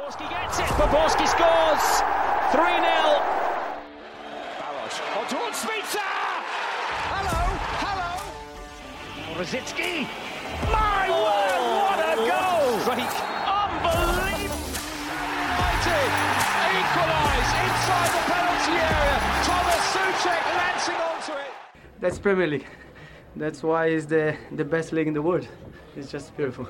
Borski gets it, Borski scores 3 0. Balos oh, on towards Spitzer! Hello, hello! Rosicki! My word, what a oh, goal! Strike, unbelievable! United equalise inside the penalty area. Thomas Suchek lancing onto it. That's Premier League. That's why it's the, the best league in the world. It's just beautiful.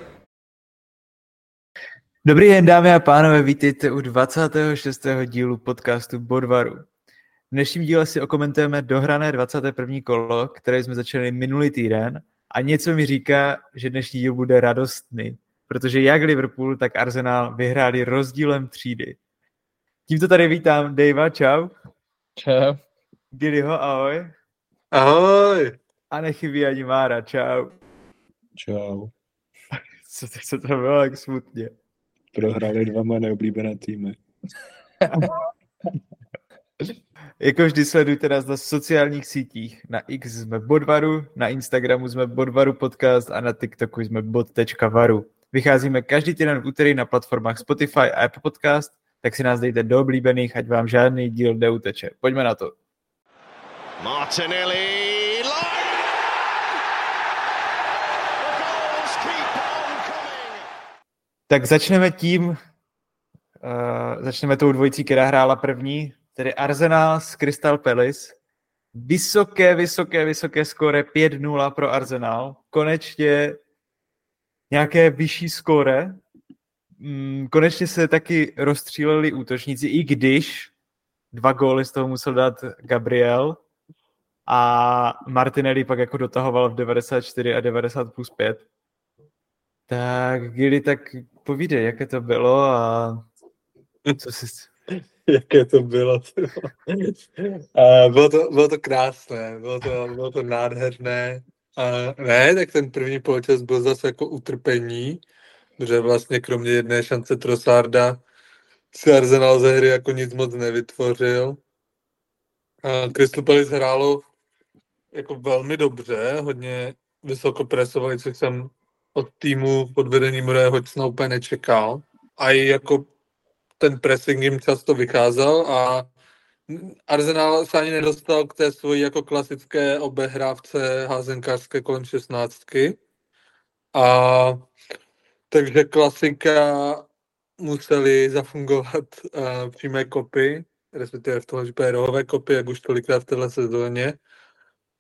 Dobrý den, dámy a pánové, vítejte u 26. dílu podcastu Bodvaru. V dnešním díle si okomentujeme dohrané 21. kolo, které jsme začali minulý týden a něco mi říká, že dnešní díl bude radostný, protože jak Liverpool, tak Arsenal vyhráli rozdílem třídy. Tímto tady vítám Davea, čau. Čau. Billyho, ahoj. Ahoj. A nechybí ani Mára, čau. Čau. Co, to, co to bylo tak smutně? Prohráli dva moje neoblíbené týmy. jako vždy sledujte nás na sociálních sítích. Na X jsme Bodvaru, na Instagramu jsme Bodvaru podcast a na TikToku jsme bod.varu. Vycházíme každý týden v úterý na platformách Spotify a Apple Podcast, tak si nás dejte do oblíbených, ať vám žádný díl neuteče. Pojďme na to. Martinelli! Tak začneme tím, uh, začneme tou dvojicí, která hrála první, tedy Arsenal s Crystal Palace. Vysoké, vysoké, vysoké skóre 5-0 pro Arsenal. Konečně nějaké vyšší skóre. Mm, konečně se taky rozstříleli útočníci, i když dva góly z toho musel dát Gabriel a Martinelli pak jako dotahoval v 94 a 90 plus 5. Tak, Gili, tak povídej, jaké to bylo a co jsi... jaké to bylo. bylo, to, bylo to krásné, bylo to, bylo to nádherné. Uh, ne, tak ten první poločas byl zase jako utrpení, protože vlastně kromě jedné šance Trossarda si Arsenal ze hry jako nic moc nevytvořil. Uh, Crystal Palace hrálo jako velmi dobře, hodně vysoko presovali, což jsem od týmu pod vedením Roje Hodgsona úplně nečekal. A i jako ten pressing jim často vycházel a Arsenal se ani nedostal k té svojí jako klasické obehrávce házenkářské kolem šestnáctky. A takže klasika museli zafungovat uh, přímé kopy, respektive v tomhle případě rohové kopy, jak už tolikrát v této sezóně.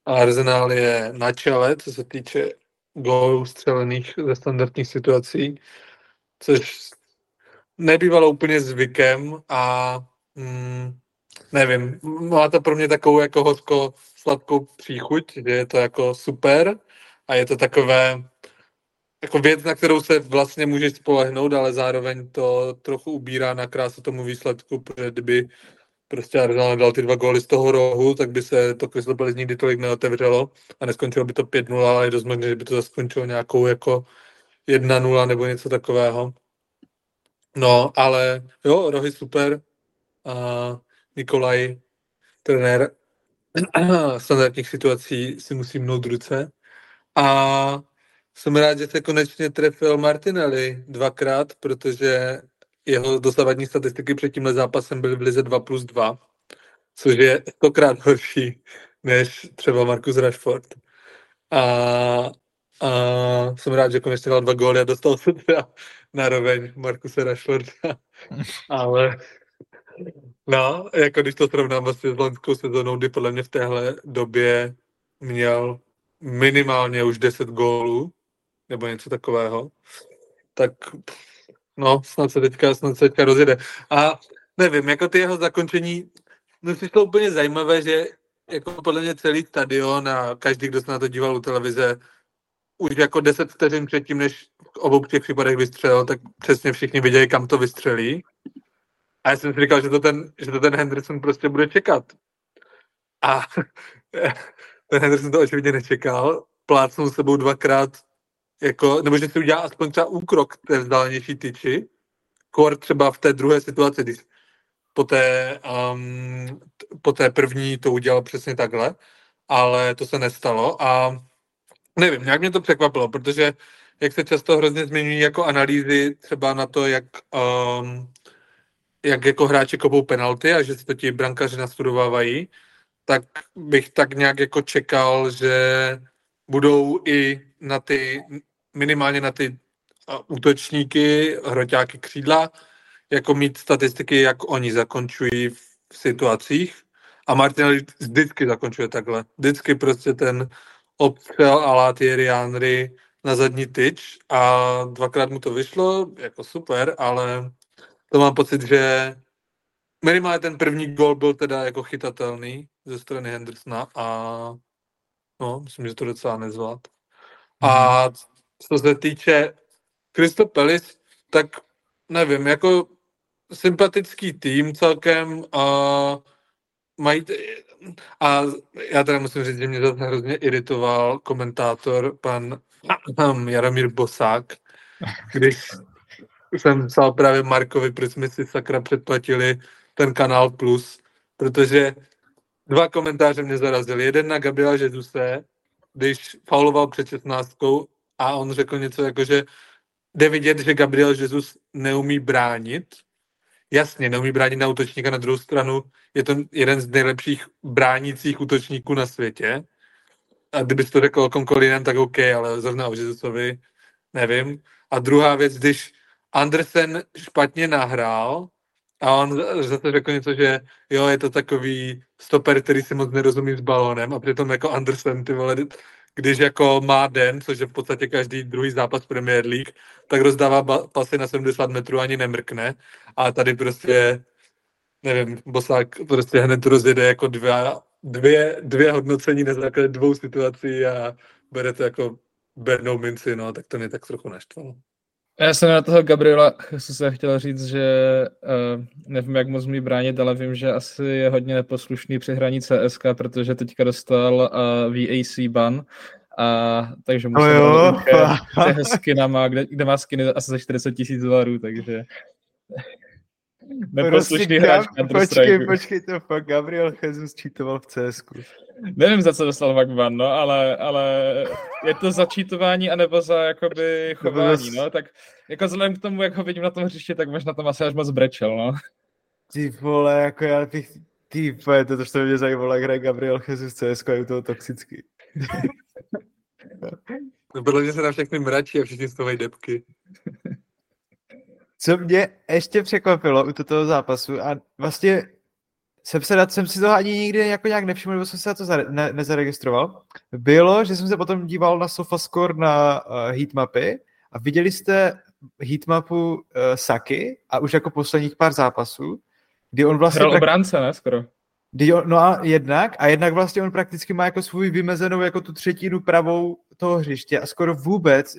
A Arsenal je na čele, co se týče gólů střelených ze standardních situací, což nebývalo úplně zvykem a mm, nevím, má to pro mě takovou jako hořko sladkou příchuť, že je to jako super a je to takové jako věc, na kterou se vlastně můžeš spolehnout, ale zároveň to trochu ubírá na krásu tomu výsledku, protože kdyby prostě Arsenal dal ty dva góly z toho rohu, tak by se to Crystal Palace nikdy tolik neotevřelo a neskončilo by to 5-0, ale je dost možné, že by to skončilo nějakou jako 1-0 nebo něco takového. No, ale jo, rohy super. A Nikolaj, trenér standardních situací si musí mnout ruce. A jsem rád, že se konečně trefil Martinelli dvakrát, protože jeho dosavadní statistiky před tímhle zápasem byly v lize 2 plus 2, což je stokrát horší než třeba Markus Rashford. A, a jsem rád, že konečně dal dva góly a dostal se teda na roveň Markuse Rashforda. Ale no, jako když to srovnám vlastně s loňskou sezónou, kdy podle mě v téhle době měl minimálně už 10 gólů, nebo něco takového, tak No, snad se teďka, snad se teďka rozjede. A nevím, jako ty jeho zakončení, no to úplně zajímavé, že jako podle mě celý stadion a každý, kdo se na to díval u televize, už jako 10 vteřin předtím, než v obou těch případech vystřelil, tak přesně všichni viděli, kam to vystřelí. A já jsem si říkal, že to ten, že to ten Henderson prostě bude čekat. A ten Henderson to očividně nečekal, plácnul sebou dvakrát jako, nebo že si udělá aspoň třeba úkrok té vzdálenější tyči, kor třeba v té druhé situaci, když po té, um, po té první to udělal přesně takhle, ale to se nestalo a nevím, nějak mě to překvapilo, protože jak se často hrozně zmiňují jako analýzy třeba na to, jak um, jak jako hráči kopou penalty a že si to ti brankaři nastudovávají, tak bych tak nějak jako čekal, že budou i na ty, minimálně na ty útočníky, hroťáky křídla, jako mít statistiky, jak oni zakončují v situacích. A Martinelli vždycky zakončuje takhle. Vždycky prostě ten obstřel a Thierry Henry na zadní tyč a dvakrát mu to vyšlo, jako super, ale to mám pocit, že minimálně ten první gol byl teda jako chytatelný ze strany Hendersona a no, myslím, že to docela nezvlád. A mhm. Co se týče Crystal Palace, tak nevím, jako sympatický tým celkem a mají, a já teda musím říct, že mě zase hrozně iritoval komentátor pan Jaromír Bosák, když jsem psal právě Markovi, proč jsme si sakra předplatili ten kanál Plus, protože dva komentáře mě zarazily. Jeden na Gabriela Žezuse, když fauloval před 16 a on řekl něco jako, že jde vidět, že Gabriel Jesus neumí bránit. Jasně, neumí bránit na útočníka na druhou stranu. Je to jeden z nejlepších bránících útočníků na světě. A kdybys to řekl o komkoliv jiném, tak OK, ale zrovna o Jezusovi nevím. A druhá věc, když Andersen špatně nahrál a on zase řekl něco, že jo, je to takový stoper, který si moc nerozumí s balónem a přitom jako Andersen, ty vole, když jako má den, což je v podstatě každý druhý zápas Premier League, tak rozdává pasy na 70 metrů ani nemrkne a tady prostě nevím, Bosák prostě hned rozjede jako dvě, dvě, dvě hodnocení na základě dvou situací a bere to jako bernou minci, no, tak to mě tak trochu naštvalo. Já jsem na toho Gabriela se chtěl říct, že uh, nevím, jak moc mi bránit, ale vím, že asi je hodně neposlušný při hraní CSK, protože teďka dostal uh, VAC ban, a, takže musím no jo. skinama, kde, kde má skiny asi za 40 tisíc dolarů, takže neposlušný prostě hráč Počkej, počkej, to fakt Gabriel Jesus čítoval v CS. Nevím, za co dostal Vagvan, no, ale, ale je to za čítování anebo za jakoby chování, no, tak jako vzhledem k tomu, jak ho vidím na tom hřiště, tak možná tam asi až moc brečel, no. Ty vole, jako já bych, ty vole, to, to mě zajímalo, jak hraje Gabriel Jesus CS a je to toxický. no, podle mě se na všechny mračí a všichni z toho depky. Co mě ještě překvapilo u toho zápasu a vlastně jsem, se, jsem si to ani nikdy jako nějak nevšiml, nebo jsem se na to zare, ne, nezaregistroval, bylo, že jsem se potom díval na SofaScore na uh, heatmapy a viděli jste heatmapu uh, Saki a už jako posledních pár zápasů, kdy on vlastně... Hrál obránce, ne, skoro. Kdy on, no a jednak, a jednak vlastně on prakticky má jako svůj vymezenou jako tu třetinu pravou toho hřiště a skoro vůbec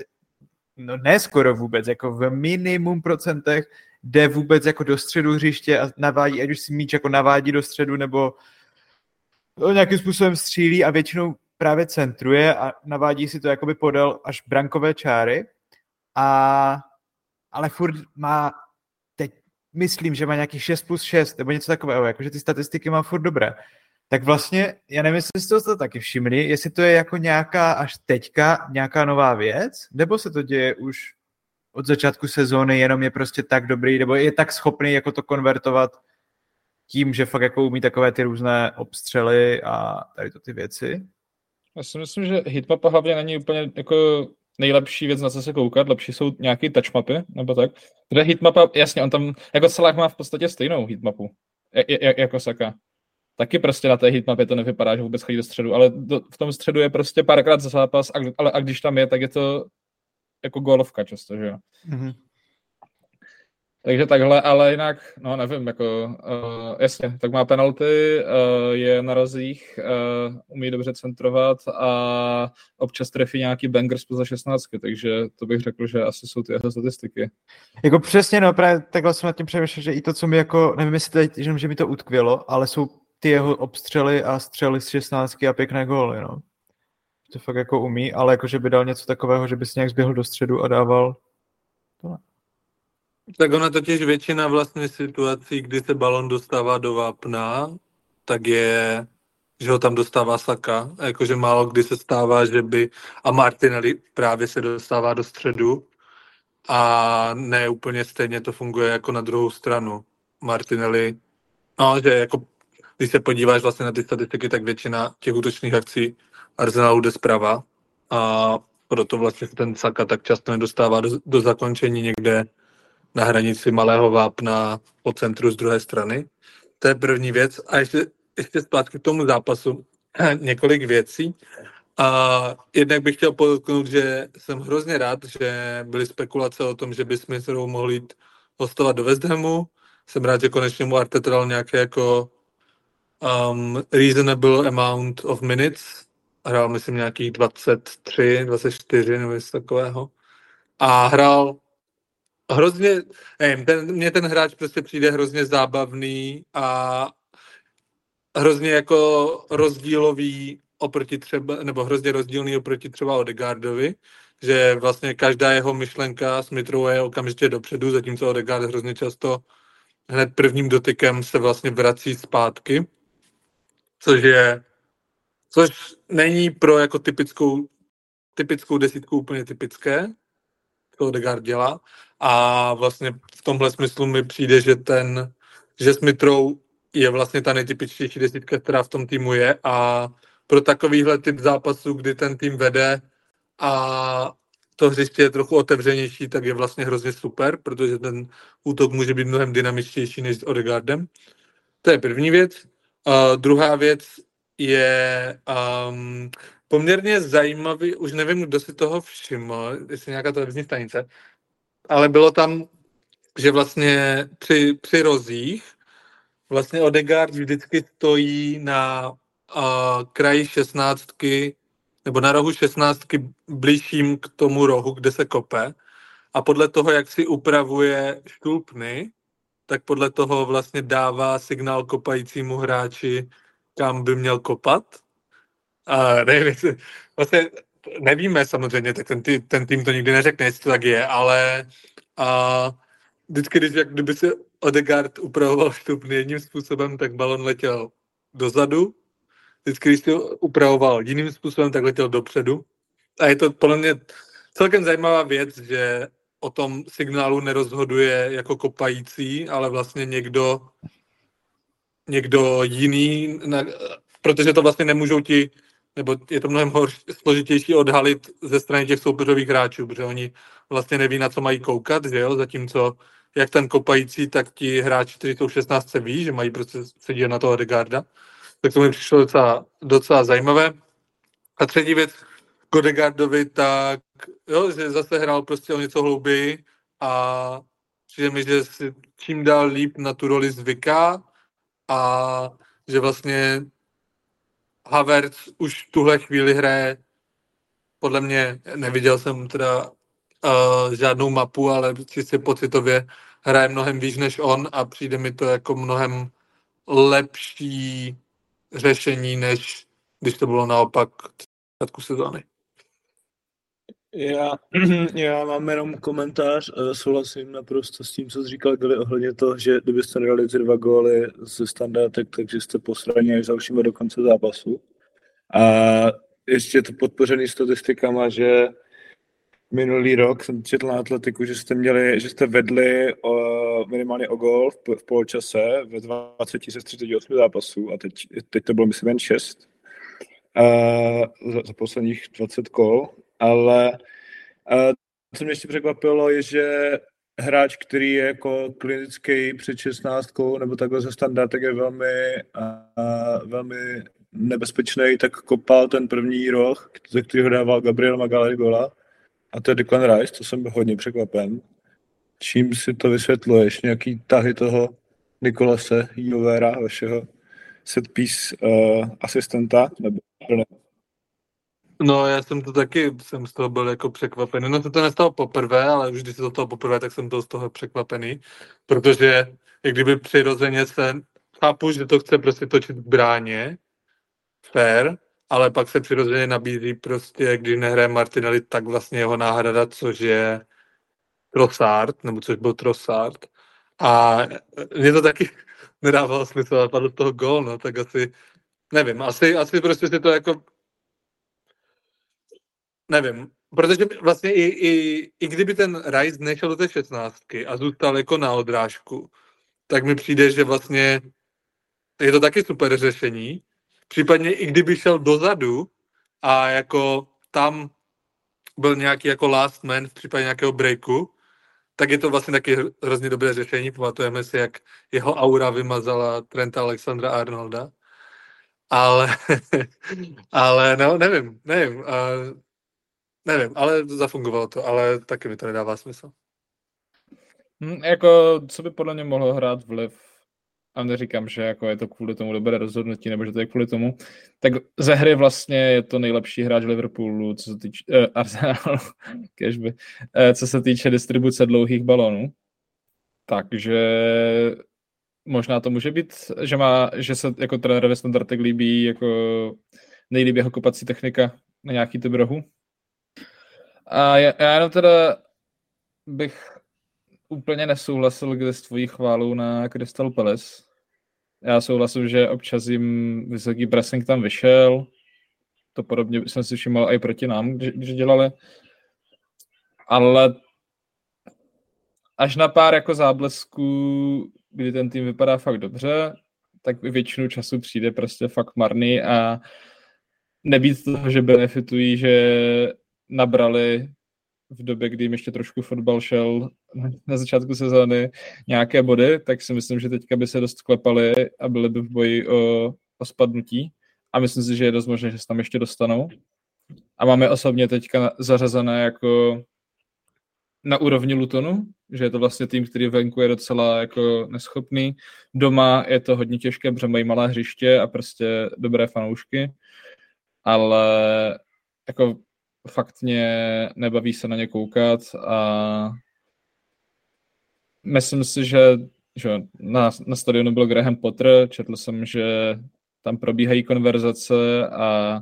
no ne skoro vůbec, jako v minimum procentech jde vůbec jako do středu hřiště a navádí, ať už si míč jako navádí do středu, nebo to nějakým způsobem střílí a většinou právě centruje a navádí si to jakoby podél až brankové čáry. A, ale furt má teď myslím, že má nějaký 6 plus 6 nebo něco takového, jakože ty statistiky má furt dobré tak vlastně, já nevím, jestli jste to taky všimli, jestli to je jako nějaká až teďka nějaká nová věc, nebo se to děje už od začátku sezóny, jenom je prostě tak dobrý, nebo je tak schopný jako to konvertovat tím, že fakt jako umí takové ty různé obstřely a tady to ty věci. Já si myslím, že hitmapa hlavně není úplně jako nejlepší věc, na co se koukat, lepší jsou nějaké touchmapy, nebo tak. Protože hitmapa, jasně, on tam, jako Salah má v podstatě stejnou hitmapu, jako Saka taky prostě na té hitmapě to nevypadá, že vůbec chodí do středu, ale do, v tom středu je prostě párkrát za zápas, a, ale a když tam je, tak je to jako golovka často, že jo. Mm-hmm. Takže takhle, ale jinak, no nevím, jako, uh, jasně, tak má penalty, uh, je na razích, uh, umí dobře centrovat a občas trefí nějaký banger za 16, takže to bych řekl, že asi jsou ty jeho statistiky. Jako přesně, no právě takhle jsem nad tím přemýšlel, že i to, co mi jako, nevím, jestli teď, že mi to utkvělo, ale jsou ty jeho obstřely a střely z 16 a pěkné góly, no. To fakt jako umí, ale jako, že by dal něco takového, že by si nějak zběhl do středu a dával, to ne. Tak ona totiž většina vlastně situací, kdy se balon dostává do vápna, tak je, že ho tam dostává Saka. A jakože málo kdy se stává, že by... A Martinelli právě se dostává do středu a ne úplně stejně to funguje jako na druhou stranu. Martinelli, no, že jako když se podíváš vlastně na ty statistiky, tak většina těch útočných akcí Arsenalu jde zprava a proto vlastně ten Saka tak často nedostává do, do zakončení někde na hranici malého vápna po centru z druhé strany. To je první věc. A ještě, ještě zpátky k tomu zápasu několik věcí. A jednak bych chtěl podotknout, že jsem hrozně rád, že byly spekulace o tom, že by Smith mohl jít hostovat do West Hamu. Jsem rád, že konečně mu Arteta dal nějaké jako um, reasonable amount of minutes. Hrál, myslím, nějakých 23, 24 nebo něco takového. A hrál hrozně, nevím, ten, mně ten hráč prostě přijde hrozně zábavný a hrozně jako rozdílový oproti třeba, nebo hrozně rozdílný oproti třeba Odegaardovi, že vlastně každá jeho myšlenka Smithrow je okamžitě dopředu, zatímco Odegaard hrozně často hned prvním dotykem se vlastně vrací zpátky, což je, což není pro jako typickou, typickou desítku úplně typické, to Odegaard dělá, a vlastně v tomhle smyslu mi přijde, že ten, že Smithrow je vlastně ta nejtypičtější desítka, která v tom týmu je a pro takovýhle typ zápasů, kdy ten tým vede a to hřiště je trochu otevřenější, tak je vlastně hrozně super, protože ten útok může být mnohem dynamičtější než s Odegaardem. To je první věc. Uh, druhá věc je um, poměrně zajímavý, už nevím, kdo si toho všiml, jestli nějaká televizní stanice, ale bylo tam, že vlastně při, při rozích vlastně Odegaard vždycky stojí na uh, kraji šestnáctky nebo na rohu šestnáctky blížším k tomu rohu, kde se kope. A podle toho, jak si upravuje štulpny, tak podle toho vlastně dává signál kopajícímu hráči, kam by měl kopat. A nevím, vlastně nevíme samozřejmě, tak ten, tý, ten tým to nikdy neřekne, jestli to tak je, ale a vždycky, když jak kdyby se Odegaard upravoval štupny jedním způsobem, tak balon letěl dozadu, vždycky, když to upravoval jiným způsobem, tak letěl dopředu. A je to podle mě celkem zajímavá věc, že o tom signálu nerozhoduje jako kopající, ale vlastně někdo, někdo jiný, protože to vlastně nemůžou ti nebo je to mnohem horší, složitější odhalit ze strany těch soupeřových hráčů, protože oni vlastně neví, na co mají koukat, že jo, zatímco jak ten kopající, tak ti hráči, kteří jsou 16 se ví, že mají prostě sedět na toho Odegaarda. Tak to mi přišlo docela, docela zajímavé. A třetí věc k Odegaardovi, tak jo, že zase hrál prostě o něco hlouběji a přijde mi, že si čím dál líp na tu roli zvyká a že vlastně Havertz už v tuhle chvíli hraje, podle mě, neviděl jsem teda uh, žádnou mapu, ale čistě pocitově hraje mnohem víc než on a přijde mi to jako mnohem lepší řešení, než když to bylo naopak v sezóny. Já, já mám jenom komentář, souhlasím naprosto s tím, co jsi říkal Gili ohledně toho, že kdybyste nedali ty dva góly ze standardek, takže jste posraní až dalšímu do konce zápasu. A ještě je to podpořený statistikama, že minulý rok jsem četl na atletiku, že jste měli, že jste vedli o, minimálně o gol v, v poločase ve 20 ze 38 zápasů a teď, teď to bylo myslím jen 6 a, za, za posledních 20 kol ale uh, co mě ještě překvapilo, je, že hráč, který je jako klinický před 16 nebo takhle ze standardek je velmi, uh, velmi nebezpečný, tak kopal ten první roh, ze kterého dával Gabriel Magalhaes gola. A to je Declan Rice, to jsem hodně překvapen. Čím si to vysvětluješ? Nějaký tahy toho Nikolase Jovera, vašeho setpiece uh, asistenta? Nebo ne? No, já jsem to taky, jsem z toho byl jako překvapený. No to to nestalo poprvé, ale už když se to toho poprvé, tak jsem byl z toho překvapený, protože jak kdyby přirozeně se, chápu, že to chce prostě točit v bráně, fair, ale pak se přirozeně nabízí prostě, když nehraje Martinelli, tak vlastně jeho náhrada, což je Trossard, nebo což byl Trossard. A mě to taky nedávalo smysl, ale padl toho gol, no, tak asi, nevím, asi, asi prostě si to jako Nevím, protože vlastně i, i, i kdyby ten Rice nešel do té šestnáctky a zůstal jako na odrážku, tak mi přijde, že vlastně je to taky super řešení. Případně i kdyby šel dozadu a jako tam byl nějaký jako last man v případě nějakého breaku, tak je to vlastně taky hrozně dobré řešení. Pamatujeme si, jak jeho aura vymazala Trenta Alexandra Arnolda. Ale, ale no, nevím, nevím. Uh, nevím, ale zafungovalo to, ale taky mi to nedává smysl. Hm, jako, co by podle mě mohlo hrát vliv a neříkám, že jako je to kvůli tomu dobré rozhodnutí, nebo že to je kvůli tomu, tak ze hry vlastně je to nejlepší hráč Liverpoolu, co se týče uh, Arsenalu, kežby, uh, co se týče distribuce dlouhých balonů. Takže možná to může být, že, má, že se jako trenérovi standardek líbí jako nejlíbí jeho kopací technika na nějaký typ rohu. A já, já teda bych úplně nesouhlasil kde s tvojí chválou na Crystal Palace. Já souhlasím, že občas jim vysoký pressing tam vyšel. To podobně jsem si všiml i proti nám, když dělali. Ale až na pár jako záblesků, kdy ten tým vypadá fakt dobře, tak většinu času přijde prostě fakt marný a nebýt toho, že benefitují, že nabrali v době, kdy jim ještě trošku fotbal šel na začátku sezóny nějaké body, tak si myslím, že teďka by se dost klepali a byli by v boji o, o spadnutí. A myslím si, že je dost možné, že se tam ještě dostanou. A máme osobně teďka zařazené jako na úrovni Lutonu, že je to vlastně tým, který venku je docela jako neschopný. Doma je to hodně těžké, protože mají malé hřiště a prostě dobré fanoušky, ale jako fakt mě nebaví se na ně koukat a myslím si, že, že na, na stadionu byl Graham Potter, četl jsem, že tam probíhají konverzace a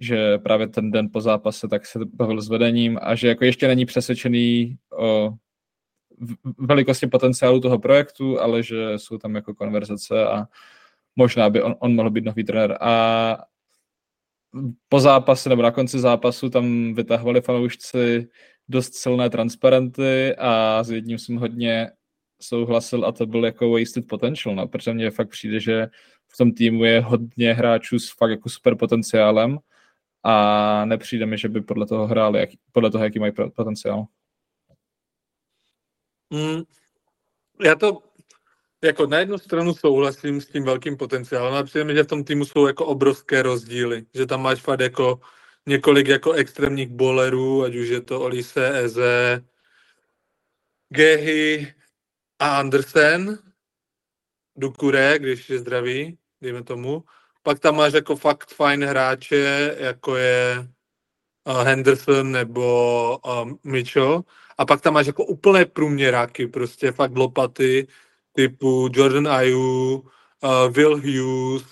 že právě ten den po zápase tak se bavil s vedením a že jako ještě není přesvědčený o velikosti potenciálu toho projektu, ale že jsou tam jako konverzace a možná by on, on mohl být nový trenér. A po zápase nebo na konci zápasu tam vytahovali fanoušci dost silné transparenty a s jedním jsem hodně souhlasil a to byl jako wasted potential, no, protože mně fakt přijde, že v tom týmu je hodně hráčů s fakt jako super potenciálem a nepřijde mi, že by podle toho hráli, jak, podle toho, jaký mají potenciál. Mm, já to jako na jednu stranu souhlasím s tím velkým potenciálem, ale přijde mi, že v tom týmu jsou jako obrovské rozdíly, že tam máš fakt jako několik jako extrémních bolerů, ať už je to Olise, Eze, Gehy a Andersen, Dukure, když je zdravý, dejme tomu. Pak tam máš jako fakt fajn hráče, jako je uh, Henderson nebo uh, Mitchell. A pak tam máš jako úplné průměráky, prostě fakt lopaty, typu Jordan Ayew, uh, Will Hughes,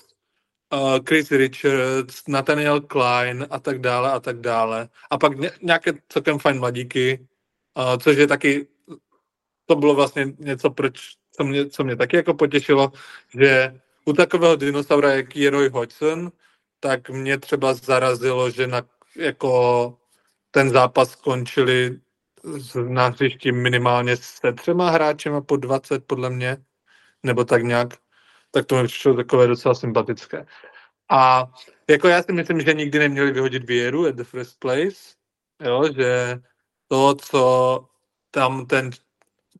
uh, Chris Richards, Nathaniel Klein a tak dále a tak dále. A pak ně, nějaké celkem fajn mladíky, uh, což je taky, to bylo vlastně něco, proč, co mě, co mě taky jako potěšilo, že u takového dinosaura, jak je Roy Hodgson, tak mě třeba zarazilo, že na, jako ten zápas skončili na hřišti minimálně se třema hráčema po 20 podle mě, nebo tak nějak, tak to mi přišlo takové docela sympatické. A jako já si myslím, že nikdy neměli vyhodit věru at the first place, jo, že to, co tam ten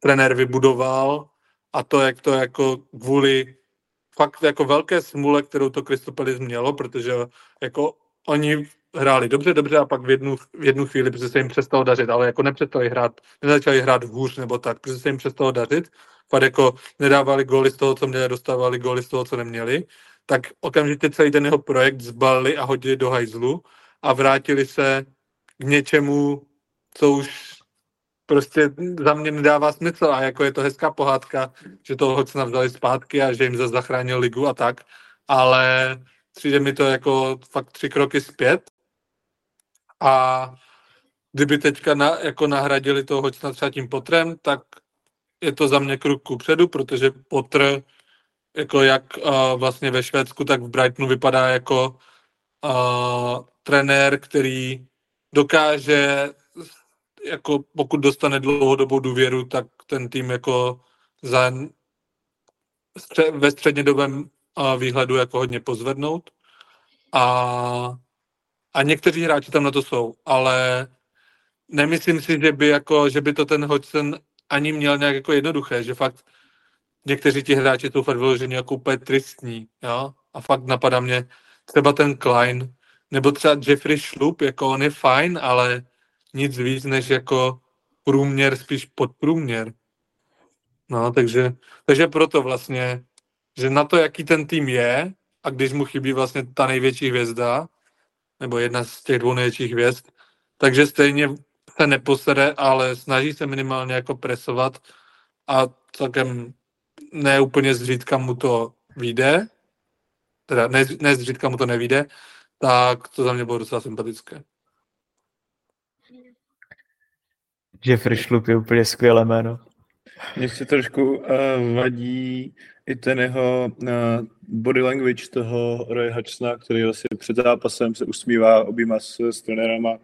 trenér vybudoval a to, jak to jako kvůli fakt jako velké smůle, kterou to Kristopelis mělo, protože jako oni hráli dobře, dobře a pak v jednu, v jednu chvíli, protože se jim přestalo dařit, ale jako nepřestali hrát, nezačali hrát hůř nebo tak, protože se jim přestalo dařit, pak jako nedávali góly z toho, co měli, dostávali góly z toho, co neměli, tak okamžitě celý ten jeho projekt zbalili a hodili do hajzlu a vrátili se k něčemu, co už prostě za mě nedává smysl. A jako je to hezká pohádka, že toho Hodgson vzali zpátky a že jim zase zachránil ligu a tak, ale přijde mi to jako fakt tři kroky zpět a kdyby teďka na, jako nahradili toho Hodgsona třeba tím Potrem, tak je to za mě krok ku předu, protože Potr jako jak uh, vlastně ve Švédsku, tak v Brightonu vypadá jako uh, trenér, který dokáže jako pokud dostane dlouhodobou důvěru, tak ten tým jako za stře- ve střednědobém a, výhledu jako hodně pozvednout. A, a někteří hráči tam na to jsou, ale nemyslím si, že by, jako, že by to ten Hodgson ani měl nějak jako jednoduché, že fakt někteří ti hráči jsou fakt vyloženi jako úplně tristní, jo? A fakt napadá mě třeba ten Klein, nebo třeba Jeffrey Schlup, jako on je fajn, ale nic víc než jako průměr, spíš podprůměr. No, takže, takže proto vlastně, že na to, jaký ten tým je, a když mu chybí vlastně ta největší hvězda, nebo jedna z těch dvou největších hvězd, takže stejně se neposede, ale snaží se minimálně jako presovat a celkem ne úplně zřídka mu to vyjde, teda ne, ne zřídka mu to nevíde, tak to za mě bylo docela sympatické. Jeffrey Schlup je úplně skvělé jméno. Mně se trošku uh, vadí i ten jeho uh, body language toho Roy Hutchsona, který vlastně před zápasem se usmívá obýma s, s trenérama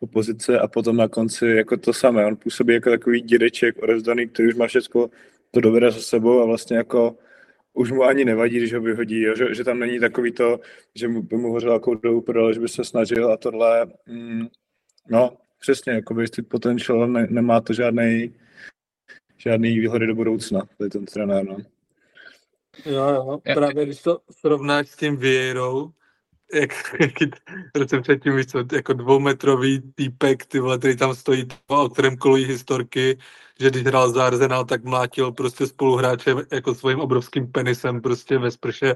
opozice a potom na konci jako to samé. On působí jako takový dědeček orezdaný, který už má všechno to dovede za sebou a vlastně jako už mu ani nevadí, když ho vyhodí, jo? Že, že, tam není takový to, že mu, by mu hořel jako do ale že by se snažil a tohle, mm, no přesně, jako wasted potential, ne, nemá to žádný žádný výhody do budoucna, tady ten trenér, no. Jo, jo, právě když to srovnáš s tím Vieirou, jak, jak jsem předtím víš jako dvoumetrový týpek, ty vole, který tam stojí, o kterém kolují historky, že když hrál za Arsenal, tak mlátil prostě spoluhráče jako svým obrovským penisem prostě ve sprše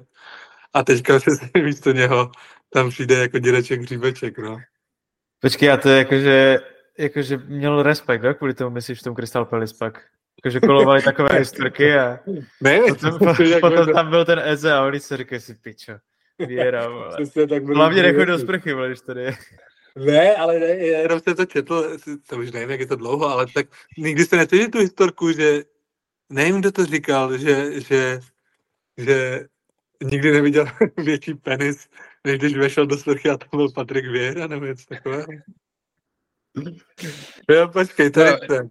a teďka se místo něho tam přijde jako dědeček hříbeček, no. Počkej, a to je jakože, jakože měl respekt, jo, kvůli tomu myslíš v tom Crystal Palace pak? Jakože kolovali takové historky a ne, potom, potom tam byl ten Eze a oni se říkají si pičo. Věra, vole. Hlavně nechoď do sprchy, vole, když tady je. Ne, ale ne, jenom jsem to četl, to už nevím, jak je to dlouho, ale tak nikdy jste nečetli tu historku, že nevím, kdo to říkal, že, že, že nikdy neviděl větší penis, než když vešel do sprchy a tam byl Patrik Věra, nebo něco takového. Jo, počkej, to je ten.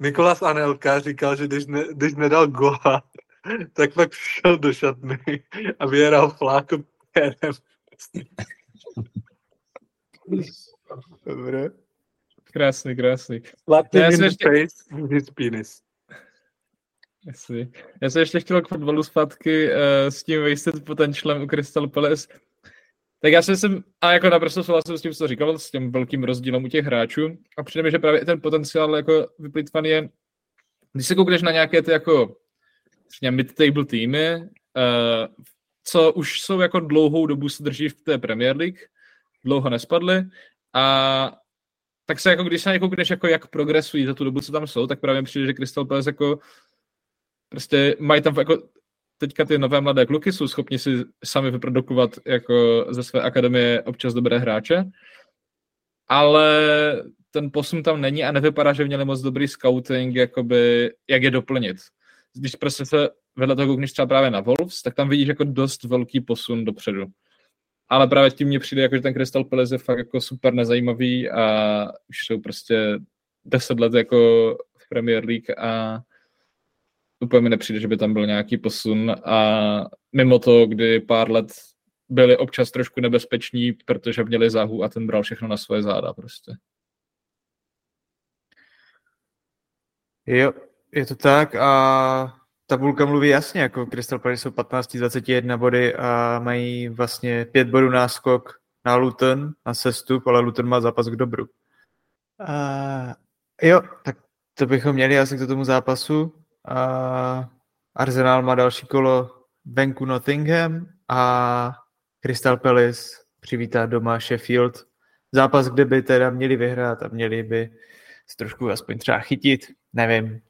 Nikolas Anelka říkal, že když, ne, když nedal gola, tak pak šel do šatny a vyjeral fláko pérem. Dobré. Krásný, krásný. Latin já jsem ještě... face his penis. Jasný. Já jsem ještě chtěl k fotbalu zpátky uh, s tím wasted potentialem u Crystal Palace. Tak já si myslím, a jako naprosto souhlasím s tím, co říkal, s tím velkým rozdílem u těch hráčů. A přijde mi, že právě ten potenciál jako vyplýtvaný je, když se koukneš na nějaké ty jako mid-table týmy, uh, co už jsou jako dlouhou dobu se drží v té Premier League, dlouho nespadly a tak se jako, když se na koukneš, jako jak progresují za tu dobu, co tam jsou, tak právě přijde, že Crystal Palace jako prostě mají tam jako teďka ty nové mladé kluky jsou schopni si sami vyprodukovat jako ze své akademie občas dobré hráče, ale ten posun tam není a nevypadá, že měli moc dobrý scouting, jakoby, jak je doplnit. Když prostě se vedle toho koukneš třeba právě na Wolves, tak tam vidíš jako dost velký posun dopředu. Ale právě tím mně přijde, jako, že ten Crystal Palace je fakt jako super nezajímavý a už jsou prostě deset let jako v Premier League a úplně mi nepřijde, že by tam byl nějaký posun a mimo to, kdy pár let byli občas trošku nebezpeční, protože měli záhu a ten bral všechno na svoje záda prostě. Jo, je to tak a tabulka mluví jasně, jako Crystal Palace jsou 15 21 body a mají vlastně 5 bodů náskok na Luton, na sestup, ale Luton má zápas k dobru. A, jo, tak to bychom měli asi k tomu zápasu. A Arsenal má další kolo venku Nottingham a Crystal Palace přivítá doma Sheffield. Zápas, kde by teda měli vyhrát a měli by se trošku aspoň třeba chytit, nevím.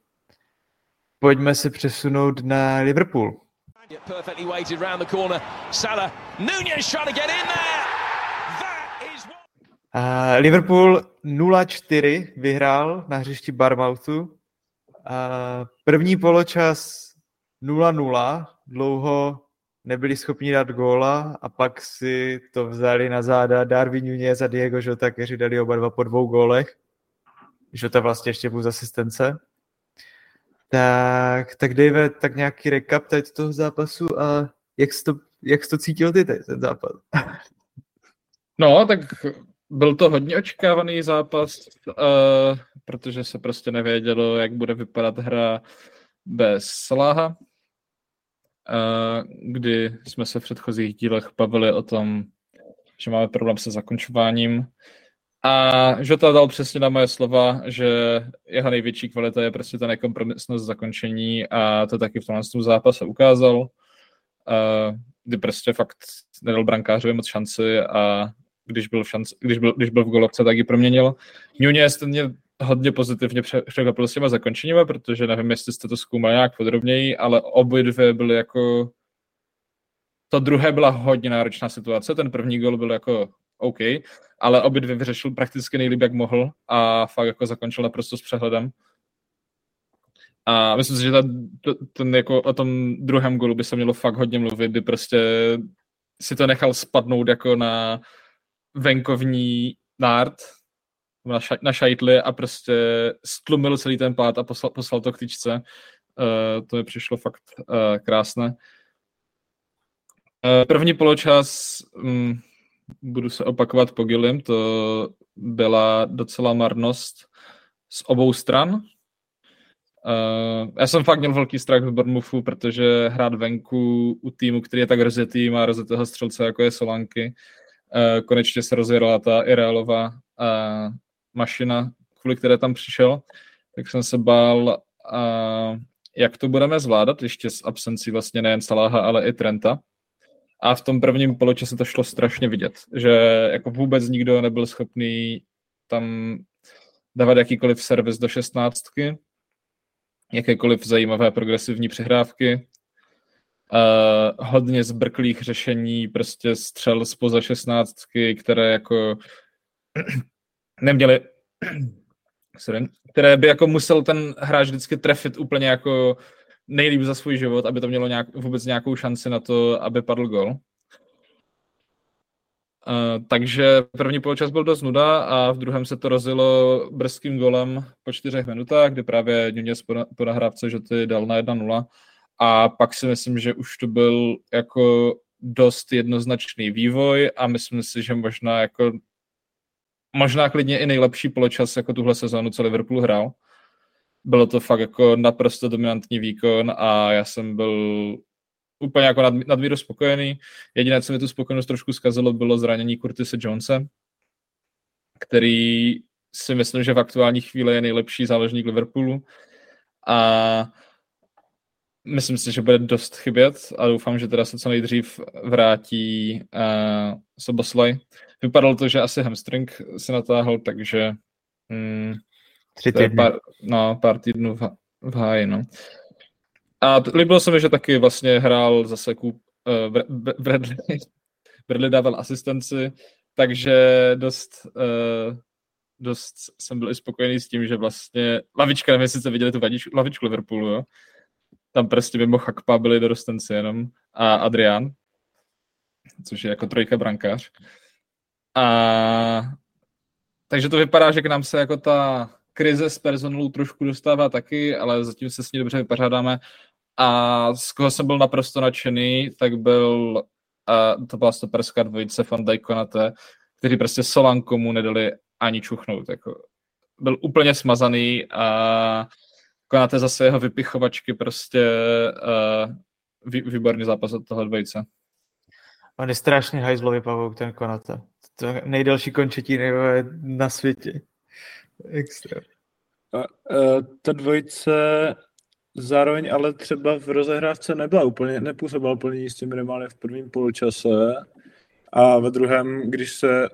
Pojďme se přesunout na Liverpool. Perfectly weighted round the corner. Salah, Nunez trying to get in there. Uh, Liverpool 0-4 vyhrál na hřišti Barmouthu. První poločas 0-0, dlouho nebyli schopni dát góla a pak si to vzali na záda Darwin Nunez a Diego Jota, kteří dali oba dva po dvou gólech. Jota vlastně ještě byl z asistence. Tak, tak Dave, tak nějaký recap teď toho zápasu a jak jsi to, jak jsi to cítil ty teď, ten zápas? No, tak byl to hodně očekávaný zápas, uh, protože se prostě nevědělo, jak bude vypadat hra bez Saláha, uh, kdy jsme se v předchozích dílech bavili o tom, že máme problém se zakončováním. A Žota dal přesně na moje slova, že jeho největší kvalita je prostě ta nekompromisnost zakončení a to taky v tomhle zápase ukázal, uh, kdy prostě fakt nedal brankářovi moc šanci a když byl v, šanci, když byl, když byl v golovce, tak ji proměnil. Nunez mě hodně pozitivně překvapil s těma zakončeníma, protože nevím, jestli jste to zkoumali nějak podrobněji, ale obě dvě byly jako... To druhé byla hodně náročná situace, ten první gol byl jako OK, ale obě dvě vyřešil prakticky nejlíp, jak mohl a fakt jako zakončil naprosto s přehledem. A myslím si, že ta, ten jako o tom druhém golu by se mělo fakt hodně mluvit, kdy prostě si to nechal spadnout jako na venkovní nárt na, ša, na šajtli a prostě stlumil celý ten pád a poslal, poslal to k tyčce. Uh, to mi přišlo fakt uh, krásné. Uh, první poločas, um, budu se opakovat po Gilim, to byla docela marnost z obou stran. Uh, já jsem fakt měl velký strach z Bournemouthu, protože hrát venku u týmu, který je tak rozjetý, má rozjetého střelce, jako je Solanky, uh, konečně se rozjela ta Irealová uh, mašina, kvůli které tam přišel, tak jsem se bál, uh, jak to budeme zvládat, ještě s absencí vlastně nejen Saláha, ale i Trenta. A v tom prvním poločase to šlo strašně vidět, že jako vůbec nikdo nebyl schopný tam dávat jakýkoliv servis do šestnáctky, jakékoliv zajímavé progresivní přihrávky, uh, hodně zbrklých řešení, prostě střel spoza šestnáctky, které jako neměli, sorry, které by jako musel ten hráč vždycky trefit úplně jako nejlíp za svůj život, aby to mělo nějak, vůbec nějakou šanci na to, aby padl gol. Uh, takže první poločas byl dost nuda a v druhém se to rozjelo brzkým golem po čtyřech minutách, kdy právě Nunez po, po nahrávce že ty dal na 1-0 a pak si myslím, že už to byl jako dost jednoznačný vývoj a myslím si, že možná jako možná klidně i nejlepší poločas jako tuhle sezónu, co Liverpool hrál. Bylo to fakt jako naprosto dominantní výkon a já jsem byl úplně jako nad, nadmíru spokojený. Jediné, co mi tu spokojenost trošku zkazilo, bylo zranění Curtise Jonese, který si myslím, že v aktuální chvíli je nejlepší záložník Liverpoolu a myslím si, že bude dost chybět a doufám, že teda se co nejdřív vrátí uh, Soboslaj. Vypadalo to, že asi hamstring se natáhl, takže mm, Tři týdny. Pár, no, pár týdnů v, v háji, no. A líbilo se mi, že taky vlastně hrál zase Kup, uh, Bradley, Bradley dával asistenci, takže dost, uh, dost jsem byl i spokojený s tím, že vlastně lavička, nevím, jestli jste viděli tu vadič, lavičku Liverpoolu, jo? Tam prostě mimo Chakpa byli dorostenci jenom a Adrian, což je jako trojka brankář. A takže to vypadá, že k nám se jako ta krize s personálů trošku dostává taky, ale zatím se s ní dobře vypořádáme. A z koho jsem byl naprosto nadšený, tak byl, uh, to byla stoperská dvojice Van Dijk Konate, kteří prostě Solankomu nedali ani čuchnout. Jako, byl úplně smazaný a Konate zase jeho vypichovačky prostě uh, vý, výborný zápas od toho dvojice. On je strašně hajzlový pavouk, ten Konate. To je nejdelší končetín na světě. Extra. A, a, ta dvojice zároveň ale třeba v rozehrávce nebyla úplně, nepůsobila úplně jistě minimálně v prvním poločase a ve druhém, když se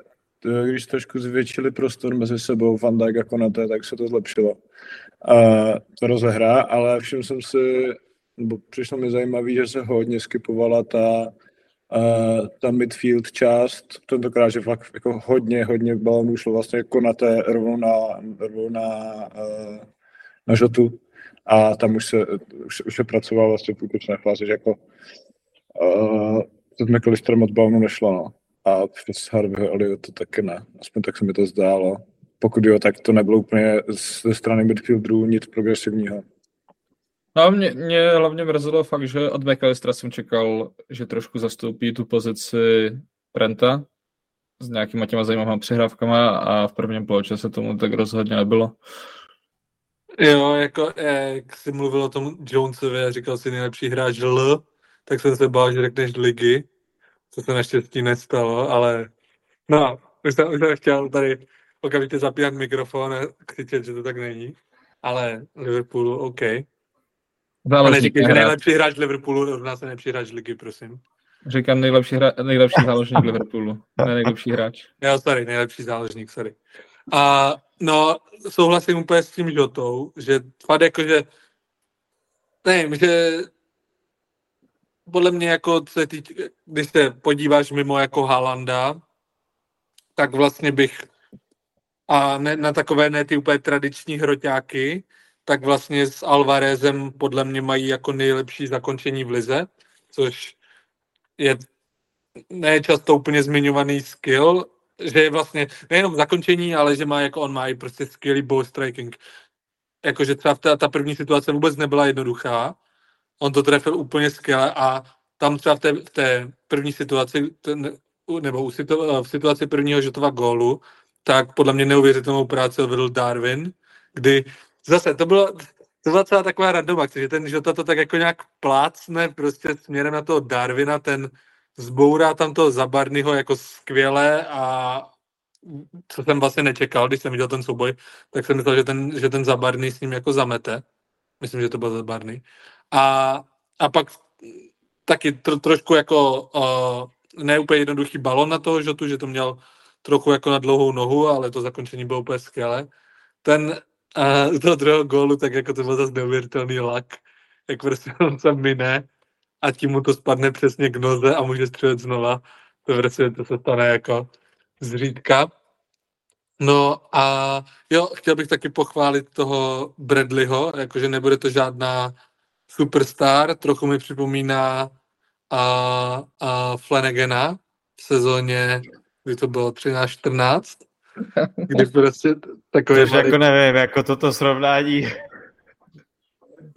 když trošku zvětšili prostor mezi sebou Van Dijk a Konate, tak se to zlepšilo. A to rozehra, ale všiml jsem si, nebo přišlo mi zajímavé, že se hodně skipovala ta Uh, ta midfield část, tentokrát, že fakt jako hodně, hodně balonů šlo vlastně konaté rovnou na, rovnou na, uh, na žotu a tam už se, už, už se pracoval vlastně v útočné fázi, že jako uh, s McAllisterem od balonu nešlo, no. A přes Harveyho to taky ne. Aspoň tak se mi to zdálo. Pokud jo, tak to nebylo úplně ze strany midfielderů nic progresivního. No mě, mě hlavně mrzelo fakt, že od McAllistera jsem čekal, že trošku zastoupí tu pozici Prenta s nějakýma těma zajímavými přihrávkama a v prvním poločase tomu tak rozhodně nebylo. Jo, jako jak jsi mluvil o tom Jonesovi a říkal si nejlepší hráč L, tak jsem se bál, že řekneš ligy, co se naštěstí nestalo, ale no, už jsem, už jsem chtěl tady okamžitě zapínat mikrofon a křičet, že to tak není, ale Liverpoolu OK. A neříkej, že nejlepší hráč Liverpoolu rovná se nejlepší hráč ligy, prosím. Říkám nejlepší, hra, nejlepší záložník Liverpoolu, ne nejlepší hráč. Jo, sorry, nejlepší záložník, sorry. A no, souhlasím úplně s tím Jotou, že fakt jako, že nevím, že podle mě jako, se týč, když se podíváš mimo jako Halanda, tak vlastně bych a ne, na takové ne ty úplně tradiční hroťáky, tak vlastně s Alvarezem podle mě mají jako nejlepší zakončení v lize, což je ne často úplně zmiňovaný skill, že je vlastně nejenom zakončení, ale že má jako on má i prostě skvělý ball striking. Jakože třeba ta, ta první situace vůbec nebyla jednoduchá, on to trefil úplně skvěle a tam třeba v té, v té první situaci, ten, nebo v situaci prvního žotova gólu, tak podle mě neuvěřitelnou práci odvedl Darwin, kdy zase to bylo, to byla celá taková random akce, že ten Žota to tak jako nějak plácne prostě směrem na toho Darwina, ten zbourá tam toho Zabarnyho jako skvěle a co jsem vlastně nečekal, když jsem viděl ten souboj, tak jsem myslel, že ten, že ten Zabarný s ním jako zamete. Myslím, že to byl Zabarný. A, a pak taky tro, trošku jako uh, neúplně jednoduchý balon na toho Žotu, že to měl trochu jako na dlouhou nohu, ale to zakončení bylo úplně skvělé. Ten uh, z toho druhého gólu, tak jako to byl zase neuvěřitelný lak, jak prostě on se mine a tím mu to spadne přesně k noze a může střelit znova. To prostě to se stane jako zřídka. No a jo, chtěl bych taky pochválit toho Bradleyho, jakože nebude to žádná superstar, trochu mi připomíná a, a Flanagana v sezóně, kdy to bylo 13-14, kdy prostě takový... Takže jako nevím, jako toto srovnání.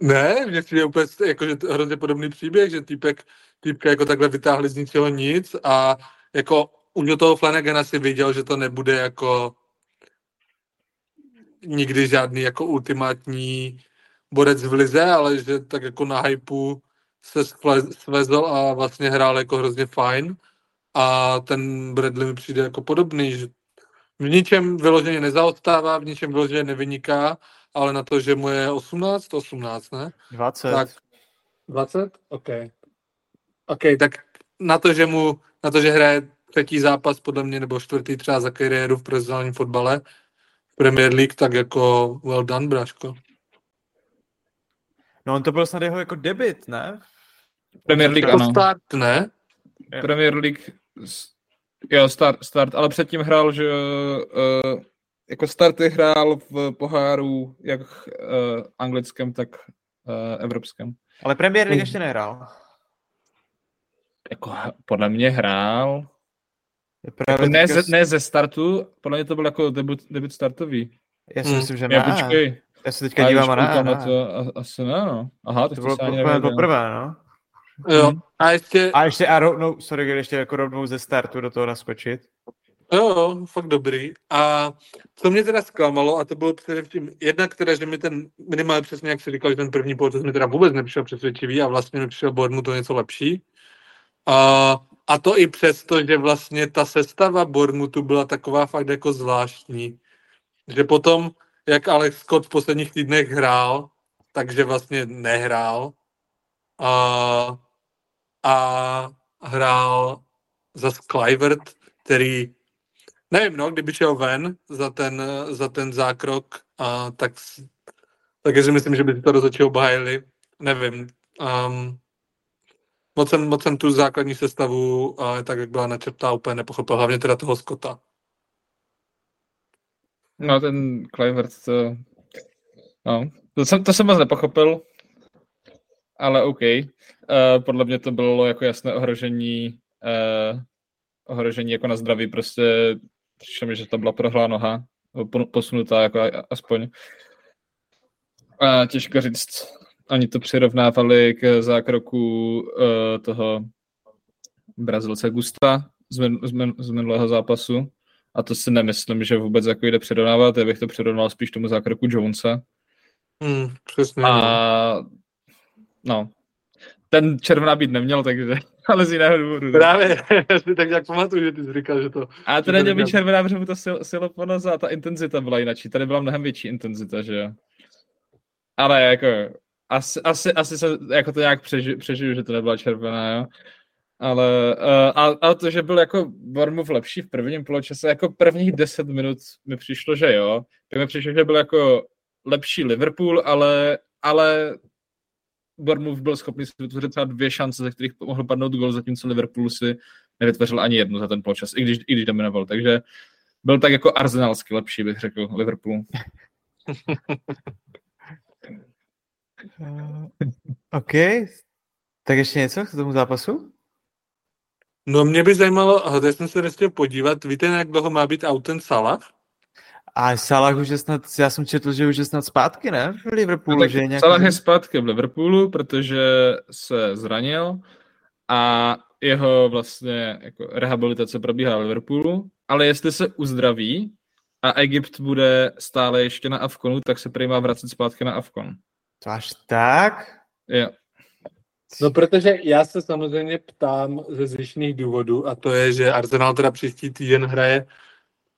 Ne, mně přijde úplně jako, že hrozně podobný příběh, že týpek, týpka jako takhle vytáhli z ničeho nic a jako už do toho Flanagana si viděl, že to nebude jako nikdy žádný jako ultimátní borec v lize, ale že tak jako na hypeu se svezl a vlastně hrál jako hrozně fajn. A ten Bradley mi přijde jako podobný, že v ničem vyloženě nezaostává, v ničem vyloženě nevyniká, ale na to, že mu je 18, 18, ne? 20. Tak, 20? OK. OK, tak na to, že mu, na to, že hraje třetí zápas podle mě, nebo čtvrtý třeba za kariéru v profesionálním fotbale, Premier League, tak jako well done, Braško. No on to byl snad jeho jako debit, ne? Premier League, Jako ano. start, ne? Premier League, jo, start, start, ale předtím hrál, že uh, jako starty hrál v poháru jak uh, anglickém, tak uh, evropském. Ale Premier League ještě nehrál. Jako podle mě hrál, Je Právě jako ne, ze, ne ze startu, podle mě to byl jako debut, debut startový. Já si Mm. myslím, že Já ne. počkej, Já se teďka já dívám na to, asi ne, no. Aha, To to, bylo se ani úplně nevěděl. poprvé, no. Jo. Mhm. A ještě, A ještě a rovnou, sorry, ještě jako rovnou ze startu do toho naskočit. jo, jo, fakt dobrý. A co mě teda zklamalo, a to bylo především jednak teda, že mi ten, minimálně přesně jak si říkal, že ten první poločas mi teda vůbec nepřišel přesvědčivý a vlastně mi přišel Bournemouth to něco lepší. A, a to i přesto, že vlastně ta sestava Bournemouthu byla taková fakt jako zvláštní. Že potom, jak Alex Scott v posledních týdnech hrál, takže vlastně nehrál. A, a hrál za Clivert, který nevím, no, kdyby šel ven za ten, za ten zákrok, a, tak, takže si myslím, že by si to rozhodčí obhájili. Nevím. Um, moc, jsem, moc jsem tu základní sestavu, a, tak jak byla načrtá, úplně nepochopil. Hlavně teda toho Scotta. No, ten Clivert, to... No, to jsem, to jsem moc nepochopil, ale OK. Uh, podle mě to bylo jako jasné ohrožení, uh, ohrožení jako na zdraví, prostě přišlo mi, že to byla prohlá noha, posunutá jako a- aspoň. Uh, těžko říct, oni to přirovnávali k zákroku uh, toho Brazilce Gusta z, min, z, min, z minulého zápasu. A to si nemyslím, že vůbec jako jde přirovnávat, já bych to přirovnal spíš tomu zákroku Jonesa. Hmm, přesně. A no. ten červená být neměl, takže, ale z jiného důvodu. Právě, já si tak nějak pamatuju, že ty jsi říkal, že to... A to neměl být červená, protože mu to sil, silo ponos a ta intenzita byla jinak. Tady byla mnohem větší intenzita, že jo. Ale jako, asi, asi, asi se jako to nějak přeži, přežiju, že to nebyla červená, jo. Ale uh, a, a, to, že byl jako Bournemouth lepší v prvním poločase, jako prvních 10 minut mi přišlo, že jo. Mi přišlo, že byl jako lepší Liverpool, ale, ale Bournemouth byl schopný si vytvořit třeba dvě šance, ze kterých mohl padnout gol, zatímco Liverpool si nevytvořil ani jednu za ten poločas, i když, i když dominoval. Takže byl tak jako arzenálsky lepší, bych řekl, Liverpool. Uh, OK. Tak ještě něco k tomu zápasu? No mě by zajímalo, a teď jsem se nechtěl podívat, víte, jak dlouho má být out ten Salah? A Salah už je snad, já jsem četl, že už je snad zpátky, ne? V Liverpoolu, No, že je nějaký... Salah je zpátky v Liverpoolu, protože se zranil a jeho vlastně jako rehabilitace probíhá v Liverpoolu, ale jestli se uzdraví a Egypt bude stále ještě na Avkonu, tak se prý má vracet zpátky na Avkon. To až tak? Jo. No protože já se samozřejmě ptám ze zvyšných důvodů a to je, že Arsenal teda příští týden hraje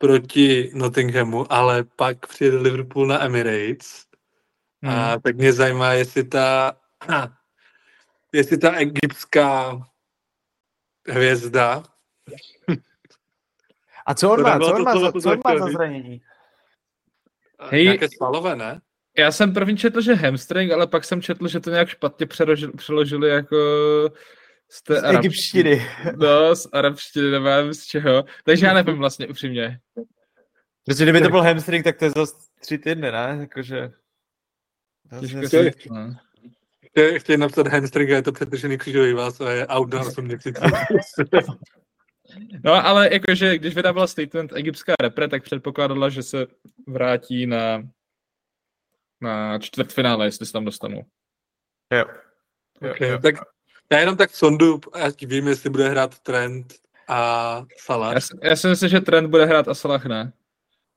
proti Nottinghamu, ale pak přijede Liverpool na Emirates. Hmm. A tak mě zajímá, jestli ta, jestli ta egyptská hvězda A co on To má, co on má, za, co co on má za zranění? Hej. nějaké svalové, ne? Já jsem první četl, že hamstring, ale pak jsem četl, že to nějak špatně přeložili, přeložili jako z té Z egyptštiny. No, z arabštiny, nevím z čeho. Takže já nevím vlastně upřímně. Protože kdyby to byl hamstring, tak to je zase tři týdny, ne? Jakože... No. Chtějí chtějí napsat hamstring a je to přetržený křižový vás a je out na 8 měsíců. No, ale jakože, když vydávala statement egyptská repre, tak předpokládala, že se vrátí na, na čtvrtfinále, jestli se tam dostanou. Jo. Okay, tak já jenom tak sondu, ať vím, jestli bude hrát Trent a Salah. Já, si- já si myslím, že Trent bude hrát a Salah ne.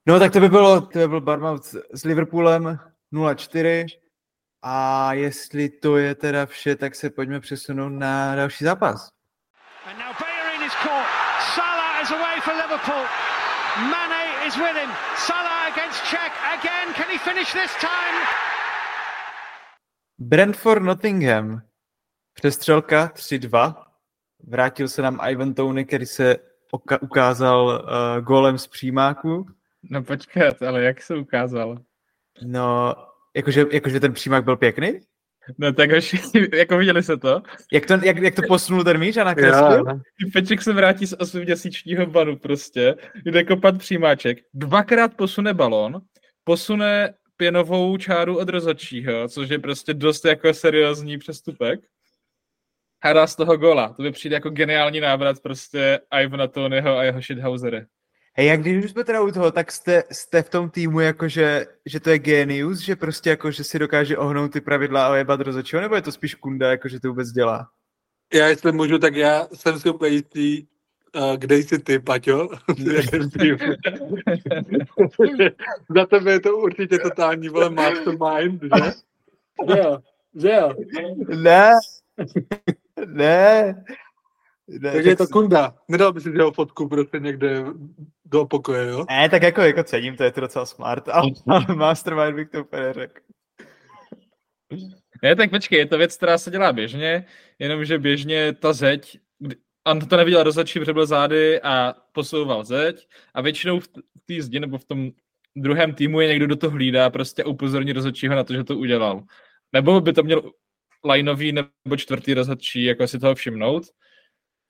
No tak to by bylo, to by byl Barmouth s Liverpoolem 0-4 a jestli to je teda vše, tak se pojďme přesunout na další zápas. And now Bellerin is caught. Salah is away for Liverpool. Mane is with him. Salah against Czech again. Can he finish this time? Brentford Nottingham. Přestřelka 3-2. Vrátil se nám Ivan Tony, který se oka- ukázal uh, golem z přímáku. No počkat, ale jak se ukázal? No, jakože, jakože ten přímák byl pěkný? No tak hoši, jako viděli se to? Jak to, jak, jak to posunul ten míč a nakreslil? Peček se vrátí z 8-měsíčního banu prostě, jde kopat přímáček, dvakrát posune balón, posune pěnovou čáru od rozhodčího, což je prostě dost jako seriózní přestupek. A dá z toho gola. To by přijde jako geniální návrat prostě Ivana Tonyho a jeho shithousery. Hej, jak když už jsme teda u toho, tak jste, jste v tom týmu jakože, že to je genius, že prostě jako, že si dokáže ohnout ty pravidla a ojebat rozhodčího, nebo je to spíš kunda, jako že to vůbec dělá? Já jestli můžu, tak já jsem si úplně jistý, uh, kde jsi ty, Paťo? Za tebe je to určitě totální, vole, mastermind, že? Že jo, že jo. Ne, ne. ne Takže je to kunda. Nedal by si jeho fotku prostě někde do pokoje, jo? Ne, tak jako, jako cením, to je to docela smart, ale, ale mastermind bych to úplně neřekl. Ne, tak počkej, je to věc, která se dělá běžně, jenomže běžně ta zeď, on to neviděl rozhodčí, protože byl zády a posouval zeď a většinou v té zdi nebo v tom druhém týmu je někdo, kdo to hlídá prostě a upozorní rozhodčího na to, že to udělal. Nebo by to měl lineový nebo čtvrtý rozhodčí, jako si toho všimnout,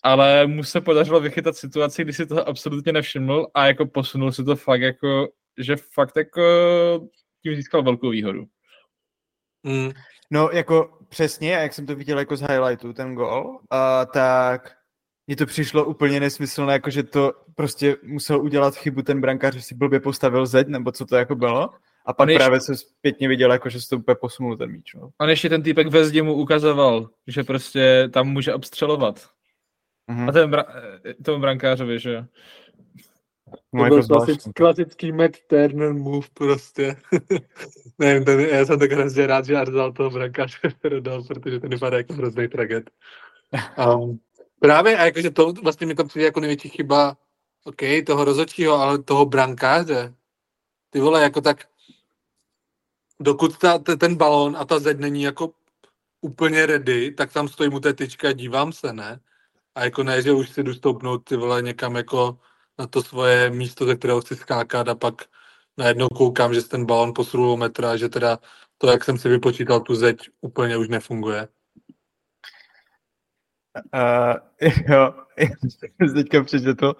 ale mu se podařilo vychytat situaci, kdy si toho absolutně nevšiml a jako posunul si to fakt jako, že fakt jako tím získal velkou výhodu. Mm. No, jako přesně, a jak jsem to viděl jako z highlightu, ten gol, a tak mně to přišlo úplně nesmyslné, jako že to prostě musel udělat chybu ten brankář, že si blbě postavil zeď, nebo co to jako bylo. A pak ještě- právě se zpětně viděl, jako, že se to úplně posunul ten míč. No. On ještě ten týpek ve zdi mu ukazoval, že prostě tam může obstřelovat. Mhm. A ten bra- eh, tomu brankářovi, že jo. To No, byl jako klasický, zvláštní. klasický Matt Turner move prostě. Nevím, ten, já jsem tak hrozně rád, že Arzal toho brankáře prodal, protože ten vypadá jako hrozný traget. Um, právě, a jakože to vlastně mi to přijde jako největší chyba, OK, toho rozhodčího, ale toho brankáře. Ty vole, jako tak, dokud ta, te- ten balón a ta zeď není jako úplně ready, tak tam stojí mu té tyčka dívám se, ne? A jako ne, že už si jdu stoupnout ty vole někam jako na to svoje místo, ze kterého chci skákat a pak najednou koukám, že ten balon posunul o metr a že teda to, jak jsem si vypočítal tu zeď, úplně už nefunguje. Uh, jo, já jsem teďka přečetl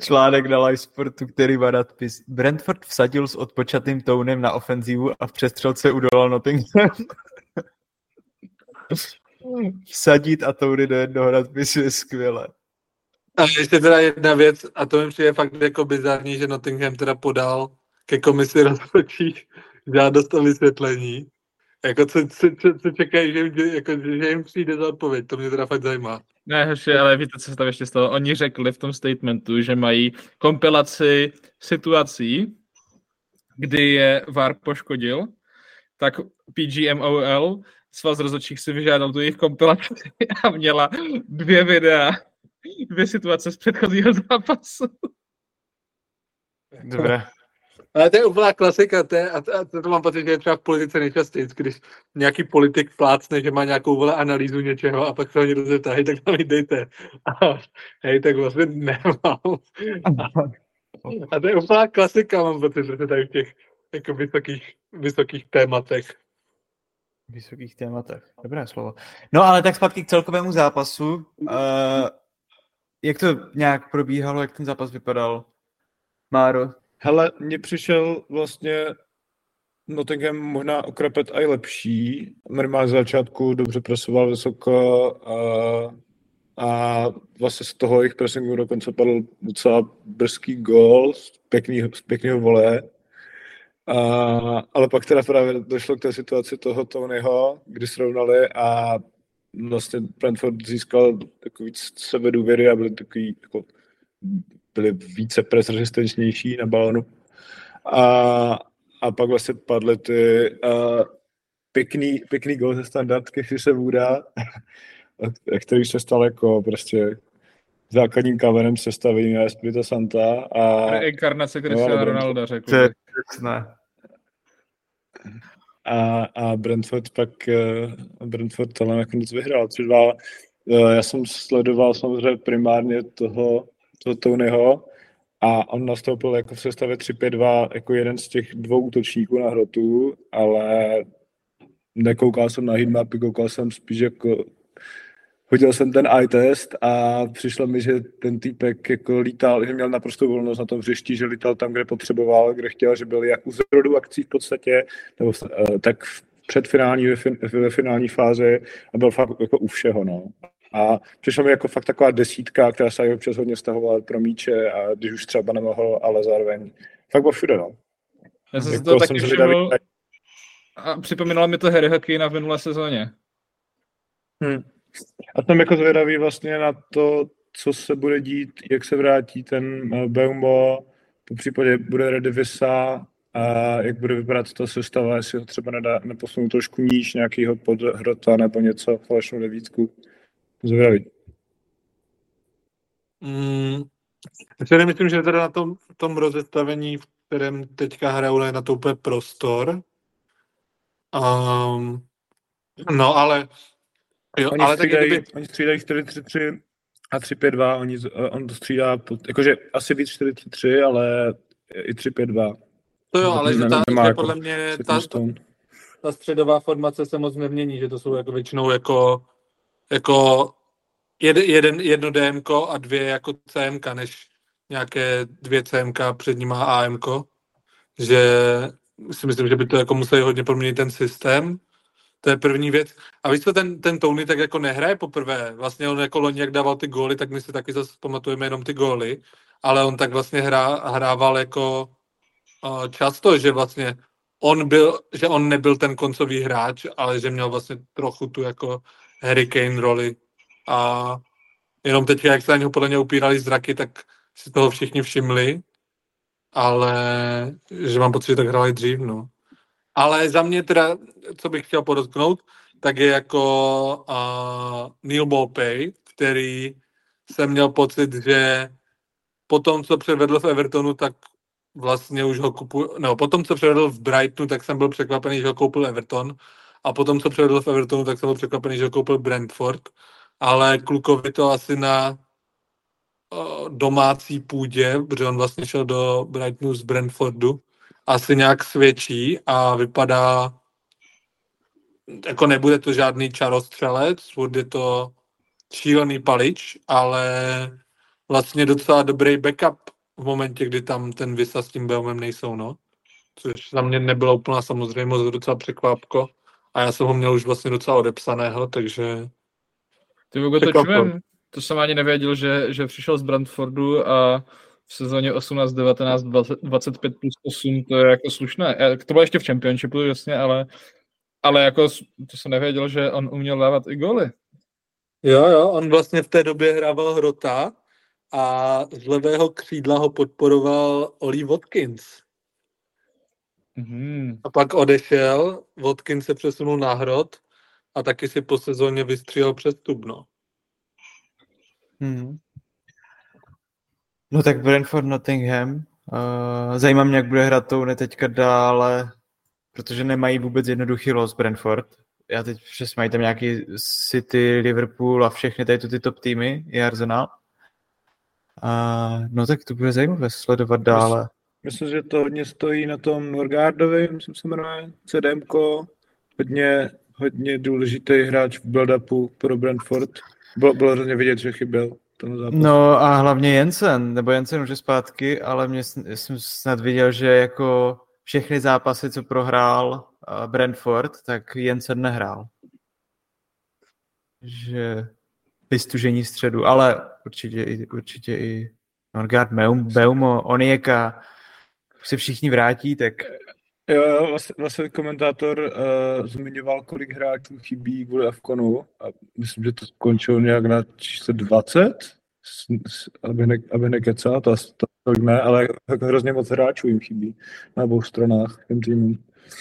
článek na Live Sportu, který má nadpis Brentford vsadil s odpočatým tónem na ofenzívu a v přestřelce udolal Nottingham. Vsadit a touny do jednoho nadpisu je skvělé. A ještě teda jedna věc, a to mi přijde fakt jako bizarní, že Nottingham teda podal ke komisi rozhodčí žádost o vysvětlení. Jako co, co, co, co čekají, že jim, jako, že jim přijde za odpověď, to mě teda fakt zajímá. Ne, hoši, ale víte, co se tam ještě stalo? Oni řekli v tom statementu, že mají kompilaci situací, kdy je VAR poškodil, tak PGMOL, svaz rozhodčích si vyžádal tu jejich kompilaci a měla dvě videa, dvě situace z předchozího zápasu. Dobré. Ale to je úplná klasika, to je, a, to, a to, mám pocit, že je třeba v politice nejčastěji, když nějaký politik plácne, že má nějakou vole analýzu něčeho a pak se ho někdo zeptá, hej, tak nám ji dejte. A, hej, tak vlastně nemám. A, a to je úplná klasika, mám pocit, že tady v těch jako vysokých, vysokých tématech. vysokých tématech. Dobré slovo. No ale tak zpátky k celkovému zápasu. Uh, jak to nějak probíhalo, jak ten zápas vypadal? Máro? Hele, mně přišel vlastně Nottingham možná okrapet i lepší. Minimálně z začátku dobře presoval vysoko a, a vlastně z toho jejich pressingu dokonce padl docela brzký gol z pěknýho, z pěkného vole. A, ale pak teda právě došlo k té situaci toho Tonyho, kdy srovnali a vlastně Brentford získal takový sebedůvěry a byli takový jako byli více pres rezistenčnější na balonu. A, a pak vlastně padly ty uh, pěkný, pěkný gol ze standardky si se Vůda, který se stal jako prostě základním kamenem sestavení Espirito Santa. A, Reinkarnace Cristiano No, ale Ronalda, řekl. To je a, a Brentford pak uh, Brentford to nakonec vyhrál 3-2. Uh, já jsem sledoval samozřejmě primárně toho, toho Tonyho a on nastoupil jako v sestavě 3-5-2 jako jeden z těch dvou útočníků na hrotu, ale nekoukal jsem na heatmapy, koukal jsem spíš jako hodil jsem ten eye test a přišlo mi, že ten týpek jako lítal, že měl naprosto volnost na tom hřišti, že lítal tam, kde potřeboval, kde chtěl, že byl jak u zrodu akcí v podstatě, nebo uh, tak v předfinální, ve, fin, ve finální fázi a byl fakt jako u všeho, no. A přišlo mi jako fakt taková desítka, která se i občas hodně stahovala pro míče a když už třeba nemohl, ale zároveň fakt byl všude, no. Já jsem Jako to taky všiml a připomínalo mi to Harry Keina v minulé sezóně. Hmm. A jsem jako zvědavý vlastně na to, co se bude dít, jak se vrátí ten eh, Beumo, po případě bude Redivisa a jak bude vypadat ta sestava, jestli ho třeba nedá, neposunu trošku níž nějakýho podhrota nebo něco, falešnou devítku. Zvědavý. Mm, já si myslím, že teda na tom, tom rozestavení, v kterém teďka hrajou, je na to úplně prostor. Um, no, ale jo, Oni ale střídají, kdyby, oni střídají 4-3-3 a 3-5-2, oni, eh, on to střídá, pod, jakože asi víc 4-3-3, ale i 3-5-2. to jo, ale že ta, nemá jako podle mě ta, stone. ta středová formace se moc nemění, že to jsou jako většinou jako, jako jed, jeden, jedno DMK a dvě jako CMK, než nějaké dvě CMK před nima a AMK. Že si myslím, že by to jako museli hodně proměnit ten systém. To je první věc. A víš co, ten, ten Tony tak jako nehraje poprvé. Vlastně on jako loni, jak dával ty góly, tak my si taky zase pamatujeme jenom ty góly. Ale on tak vlastně hrá, hrával jako uh, často, že vlastně on byl, že on nebyl ten koncový hráč, ale že měl vlastně trochu tu jako Harry Kane roli. A jenom teď, jak se na něho podle něho upírali zraky, tak si toho všichni všimli, ale že mám pocit, že tak hráli dřív, no. Ale za mě teda, co bych chtěl podotknout, tak je jako uh, Neil Mopay, který jsem měl pocit, že po tom, co předvedl v Evertonu, tak vlastně už ho kupuju, no, po tom, co předvedl v Brightonu, tak jsem byl překvapený, že ho koupil Everton a po tom, co předvedl v Evertonu, tak jsem byl překvapený, že ho koupil Brentford, ale klukovi to asi na domácí půdě, protože on vlastně šel do Brightonu z Brentfordu, asi nějak svědčí a vypadá, jako nebude to žádný čarostřelec, bude to šílený palič, ale vlastně docela dobrý backup v momentě, kdy tam ten Visa s tím Beumem nejsou, no. Což za mě nebylo úplná samozřejmost, docela překvápko. A já jsem ho měl už vlastně docela odepsaného, takže... Ty to čumem. To jsem ani nevěděl, že, že přišel z Brentfordu a v sezóně 18, 19, 20, 25 plus 8, to je jako slušné. To bylo ještě v Championshipu, jasně, ale, ale jako to jsem nevěděl, že on uměl dávat i góly. Jo, jo, on vlastně v té době hrával Hrota a z levého křídla ho podporoval Oli Watkins. Mm-hmm. A pak odešel, Watkins se přesunul na Hrot a taky si po sezóně vystříhal přestup, no. Hmm. No tak Brentford Nottingham. Uh, zajímá mě, jak bude hrát to teďka dále, protože nemají vůbec jednoduchý los Brentford. Já teď přes mají tam nějaký City, Liverpool a všechny tady ty top týmy, i Arsenal. A, no tak to bude zajímavé sledovat dále. Myslím, že to hodně stojí na tom Norgardovi, myslím se jmenuje, CDMko, hodně, hodně důležitý hráč v build-upu pro Brentford. Bylo, bylo hrozně vidět, že chyběl. No a hlavně Jensen, nebo Jensen už je zpátky, ale mě jsem snad viděl, že jako všechny zápasy, co prohrál Brentford, tak Jensen nehrál. Že vystužení středu, ale určitě i, určitě i Norgard, Beum, Beumo, Onieka, se všichni vrátí, tak... Jo, vlastně, vlastně komentátor uh, zmiňoval, kolik hráčů chybí kvůli Afkonu a myslím, že to skončilo nějak na číslo 20, aby, ne, aby nekecal, to, to ne, ale jako hrozně moc hráčů jim chybí na obou stranách těm týmům.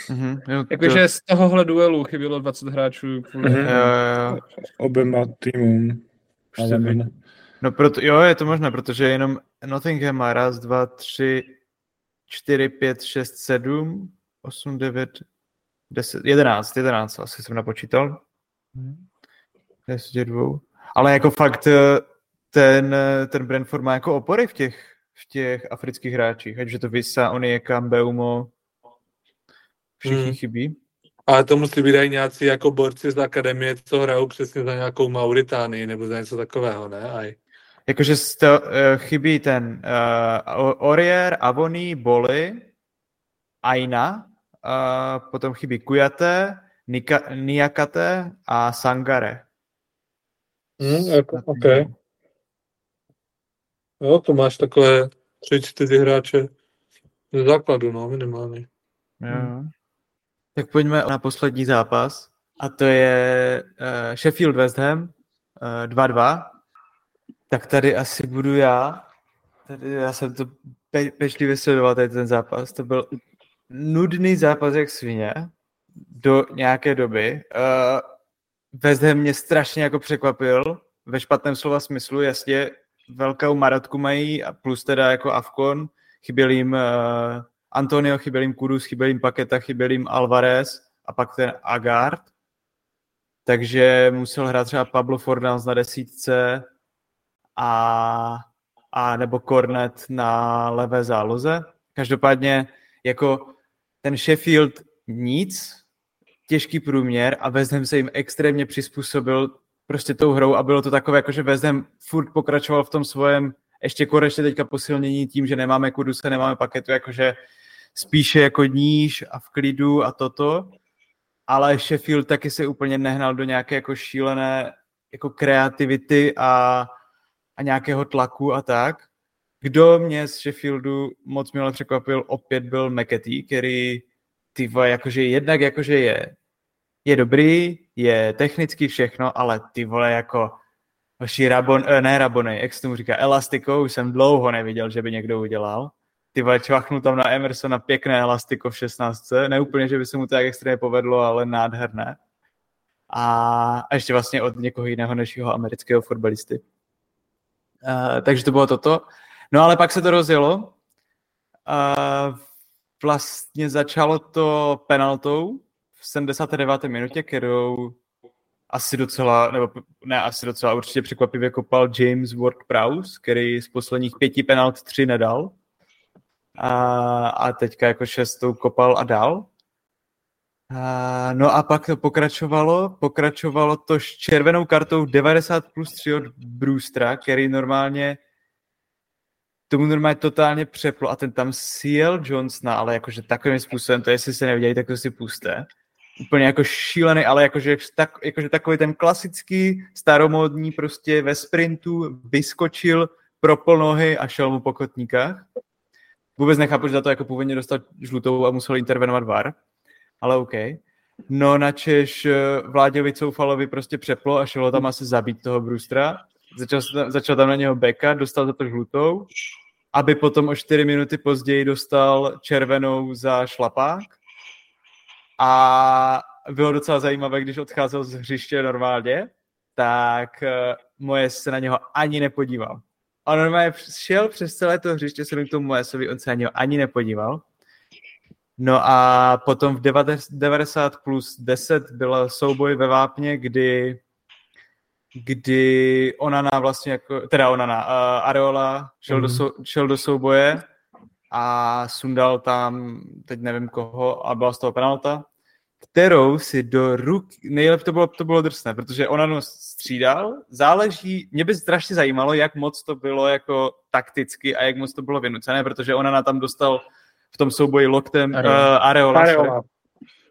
Mm-hmm, Jakože z tohohle duelu chybělo 20 hráčů kvůli mm-hmm. oběma týmům. Ale. No proto, jo, je to možné, protože jenom Nottingham má raz, dva, tři, čtyři, pět, šest, sedm, osm, devět, deset, jedenáct, jedenáct asi jsem napočítal. Deset dvou. Ale jako fakt eh, ten, eh, ten Brentford má jako opory v těch, v těch afrických hráčích, ať že to Visa, Onieka, Beumo, všichni hmm. chybí. Ale to musí být i nějací jako borci z akademie, co hrajou přesně za nějakou Mauritánii nebo za něco takového, ne? Aj. Jakože sto, uh, chybí ten uh, Orier, Avoni, Boli, Aina, uh, potom chybí Kujate, Nika, Niakate a Sangare. Hmm, jako, OK. Jo, to máš takové tři, čtyři hráče z základu, no, minimálně. Jo. Tak pojďme na poslední zápas a to je uh, Sheffield West Ham uh, 2-2. Tak tady asi budu já. Tady já jsem to pe- pečlivě sledoval tady ten zápas. To byl nudný zápas jak svině do nějaké doby. Uh, West Ham mě strašně jako překvapil ve špatném slova smyslu. Jasně, velkou marotku mají a plus teda jako Avkon. Chyběl jim uh, Antonio, chyběl jim Kudus, chyběl jim Paketa, chyběl jim Alvarez a pak ten Agard. Takže musel hrát třeba Pablo Fornals na desítce a, a nebo Cornet na levé záloze. Každopádně jako ten Sheffield nic, těžký průměr a West Ham se jim extrémně přizpůsobil prostě tou hrou a bylo to takové, jako že West Ham furt pokračoval v tom svém ještě konečně teďka posilnění tím, že nemáme Kuduse, nemáme paketu, jakože spíše jako níž a v klidu a toto, ale Sheffield taky se úplně nehnal do nějaké jako šílené jako kreativity a, a nějakého tlaku a tak. Kdo mě z Sheffieldu moc milé překvapil, opět byl McAtee, který ty jakože jednak jakože je, je dobrý, je technicky všechno, ale ty vole jako Hoši Rabon, eh, ne Rabony, jak se tomu říká, Elastiko, už jsem dlouho neviděl, že by někdo udělal. Ty vole, čvachnu tam na Emersona pěkné Elastiko v 16. Ne úplně, že by se mu to tak extrémně povedlo, ale nádherné. A, a ještě vlastně od někoho jiného než jeho amerického fotbalisty. Uh, takže to bylo toto. No ale pak se to rozjelo. Uh, vlastně začalo to penaltou v 79. minutě, kterou asi docela, nebo ne asi docela, určitě překvapivě kopal James Ward-Prowse, který z posledních pěti penalt tři nedal. A, a teďka jako šestou kopal a dal. A, no a pak to pokračovalo, pokračovalo to s červenou kartou 90 plus 3 od Brewstera, který normálně tomu normálně totálně přeplo a ten tam sjel Johnsona, ale jakože takovým způsobem, to jestli se neviděli, tak to si puste úplně jako šílený, ale jakože, tak, jakože takový ten klasický staromódní prostě ve sprintu vyskočil, propl nohy a šel mu po kotníkách. Vůbec nechápu, že za to jako původně dostal žlutou a musel intervenovat VAR, ale OK. No načež eh, Vláďovi Coufalovi prostě přeplo a šlo tam asi zabít toho Brustra. Začal, začal tam na něho beka, dostal za to žlutou, aby potom o čtyři minuty později dostal červenou za šlapák a bylo docela zajímavé, když odcházel z hřiště normálně, tak uh, moje se na něho ani nepodíval. On normálně šel přes celé to hřiště se k tomu Moesovi, on se na něho ani nepodíval. No a potom v 90 plus 10 byl souboj ve Vápně, kdy kdy Onana vlastně jako, teda Onana, uh, Areola šel, mm. do, mhm. sou, šel do souboje a sundal tam, teď nevím koho, a byla z toho penalta, kterou si do ruk, nejlepší to bylo, to bylo drsné, protože ona no střídal, záleží, mě by strašně zajímalo, jak moc to bylo jako takticky a jak moc to bylo vynucené, protože ona na tam dostal v tom souboji loktem Areola. Uh, Areola, Areola.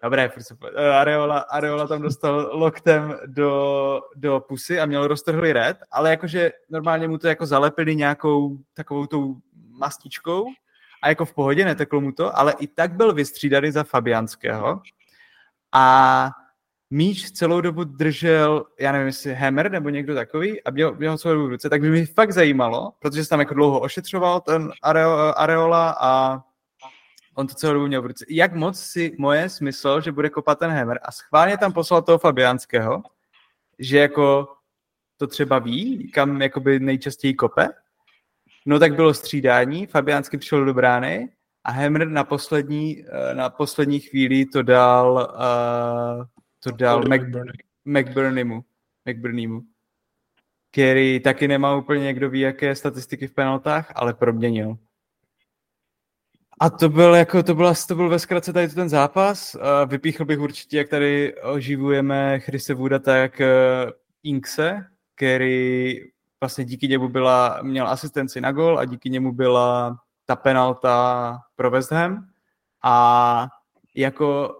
Dobré, uh, Areola, Areola tam dostal loktem do, do pusy a měl roztrhlý red, ale jakože normálně mu to jako zalepili nějakou takovou tou mastičkou a jako v pohodě, neteklo mu to, ale i tak byl vystřídaný za Fabianského a míč celou dobu držel, já nevím, jestli Hammer nebo někdo takový a měl, měl celou dobu v ruce, tak by mi fakt zajímalo, protože se tam jako dlouho ošetřoval ten Areo, Areola a on to celou dobu měl v ruce. Jak moc si moje smysl, že bude kopat ten Hammer? A schválně tam poslal toho Fabiánského, že jako to třeba ví, kam jakoby nejčastěji kope, no tak bylo střídání, Fabiánský přišel do brány a Hammer na poslední, eh, na poslední chvíli to dal, uh, to dal McBurneymu, McBurneymu, který taky nemá úplně někdo ví, jaké statistiky v penaltách, ale proměnil. A to byl, jako, to byl, to byl ve zkratce tady ten zápas. Vypíchl bych určitě, jak tady oživujeme Chrise Vuda, tak eh, Inkse, který vlastně díky němu byla, měl asistenci na gol a díky němu byla ta penalta pro West Ham a jako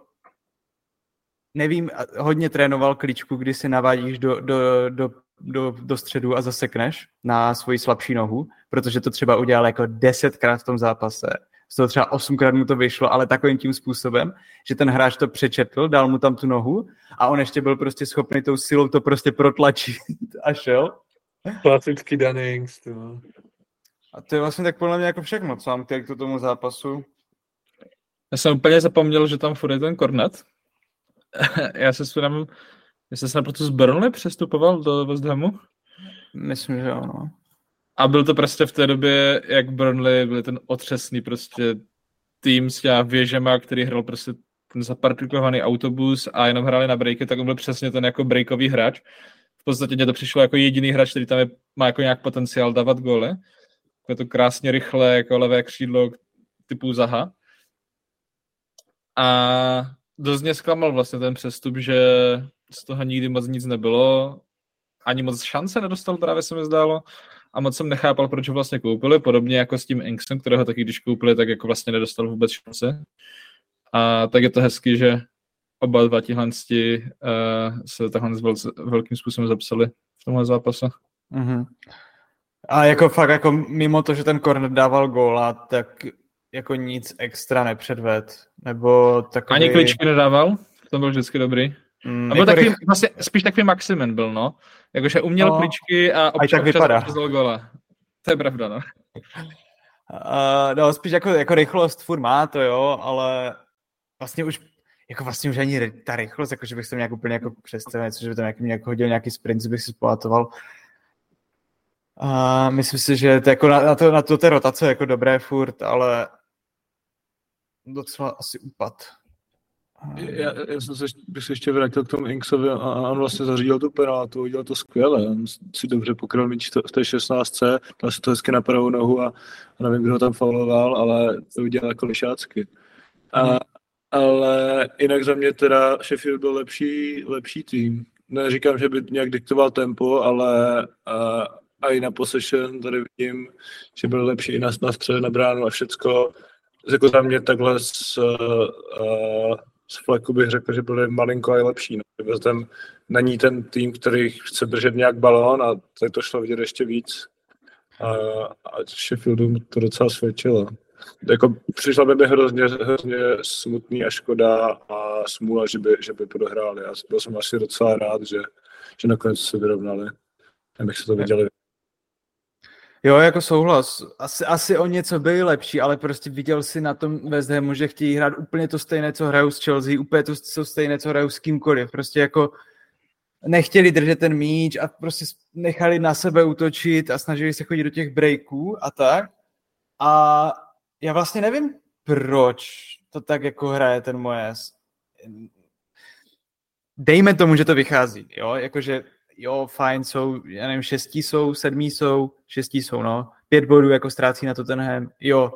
nevím, hodně trénoval kličku, kdy si navádíš do, do, do, do, do středu a zasekneš na svoji slabší nohu, protože to třeba udělal jako desetkrát v tom zápase. Z toho třeba osmkrát mu to vyšlo, ale takovým tím způsobem, že ten hráč to přečetl, dal mu tam tu nohu a on ještě byl prostě schopný tou silou to prostě protlačit a šel. Klasický Dunnings, to. A to je vlastně tak podle mě jako všechno, co mám k tomu zápasu. Já jsem úplně zapomněl, že tam furt je ten kornet. Já se svůdám, jestli jsem proto z Burnley přestupoval do West Hamu. Myslím, že ano. A byl to prostě v té době, jak Burnley byl ten otřesný prostě tým s těma věžema, který hrál prostě ten zaparkovaný autobus a jenom hráli na breaky, tak on byl přesně ten jako breakový hráč. V podstatě mě to přišlo jako jediný hráč, který tam je, má jako nějak potenciál dávat góly je to krásně rychle, jako levé křídlo typu Zaha. A dost mě zklamal vlastně ten přestup, že z toho nikdy moc nic nebylo, ani moc šance nedostal právě se mi zdálo a moc jsem nechápal, proč ho vlastně koupili, podobně jako s tím Inksem, kterého taky když koupili, tak jako vlastně nedostal vůbec šance. A tak je to hezky, že oba dva tihle uh, se takhle velkým způsobem zapsali v tomhle zápase. Mm-hmm. A jako fakt jako mimo to, že ten Kornet dával góla, tak jako nic extra nepředved, nebo takový... Ani kličky nedával? To byl vždycky dobrý. Mm, A byl jako takový, rych- vlastně, spíš takový Maximin byl, no. Jakože uměl No, kličky a občas, tak vypadá. občas gola. To je pravda, no. Uh, no, spíš jako, jako rychlost furt má to, jo, ale vlastně už jako vlastně už ani ta rychlost, jako že bych to nějak úplně jako představil, něco, že by tam nějaký, nějak hodil nějaký sprint, že bych si spamatoval. A myslím si, že to jako na, na, to, na to té rotace je jako dobré furt, ale docela asi upad. Já, já jsem se, bych se ještě vrátil k tomu Inksovi a a on vlastně zařídil tu penaltu, udělal to skvěle, on si dobře pokryl míč v té 16. dal si to hezky na pravou nohu a, a nevím, kdo ho tam fauloval, ale to udělal jako lišácky. A, ale jinak za mě teda Sheffield byl lepší, lepší tým. Neříkám, že by nějak diktoval tempo, ale a, a i na possession tady vidím, že byl lepší i na, na střele, na bránu a všecko. Jako za mě takhle z, uh, z fleku bych řekl, že byli malinko i lepší. No. Ten, není ten tým, který chce držet nějak balón a tady to šlo vidět ještě víc. A, a Sheffieldu to docela svědčilo. Jako, přišlo by mi hrozně, hrozně smutný a škoda a smůla, že by, že by prohráli. A byl jsem asi docela rád, že, že nakonec se vyrovnali. Abych se to viděli. Jo, jako souhlas. Asi, asi o něco byli lepší, ale prostě viděl si na tom West Hamu, že chtějí hrát úplně to stejné, co hrajou s Chelsea, úplně to, to stejné, co hrajou s kýmkoliv. Prostě jako nechtěli držet ten míč a prostě nechali na sebe útočit a snažili se chodit do těch breaků a tak. A já vlastně nevím, proč to tak jako hraje ten Moyes. Dejme tomu, že to vychází, jo, jakože jo, fajn, jsou, já nevím, šestí jsou, sedmí jsou, šestí jsou, no, pět bodů jako ztrácí na Tottenham, jo.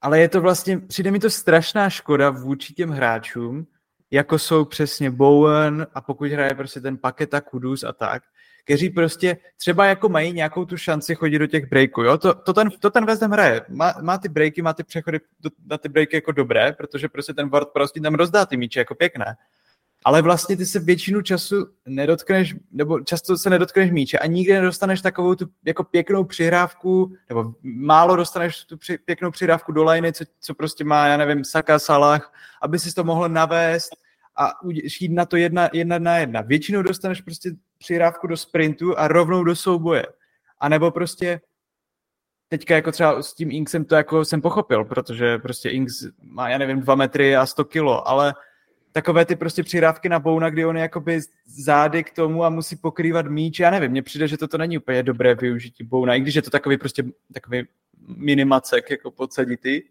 Ale je to vlastně, přijde mi to strašná škoda vůči těm hráčům, jako jsou přesně Bowen a pokud hraje prostě ten Paketa, Kudus a tak, kteří prostě třeba jako mají nějakou tu šanci chodit do těch breaků, jo, to, to, ten, to ten West Ham hraje, má, má ty breaky, má ty přechody do, na ty breaky jako dobré, protože prostě ten Ward prostě tam rozdá ty míče jako pěkné, ale vlastně ty se většinu času nedotkneš, nebo často se nedotkneš míče a nikdy nedostaneš takovou tu jako pěknou přihrávku, nebo málo dostaneš tu při, pěknou přihrávku do liney, co, co prostě má, já nevím, Saka, Salah, aby si to mohl navést a jít na to jedna, jedna na jedna. Většinou dostaneš prostě přihrávku do sprintu a rovnou do souboje. A nebo prostě teďka jako třeba s tím Inksem to jako jsem pochopil, protože prostě Inks má, já nevím, dva metry a 100 kilo, ale takové ty prostě přihrávky na Bouna, kdy on je jakoby zády k tomu a musí pokrývat míč, já nevím, mně přijde, že toto není úplně dobré využití Bouna, i když je to takový prostě takový minimacek jako podsaditý,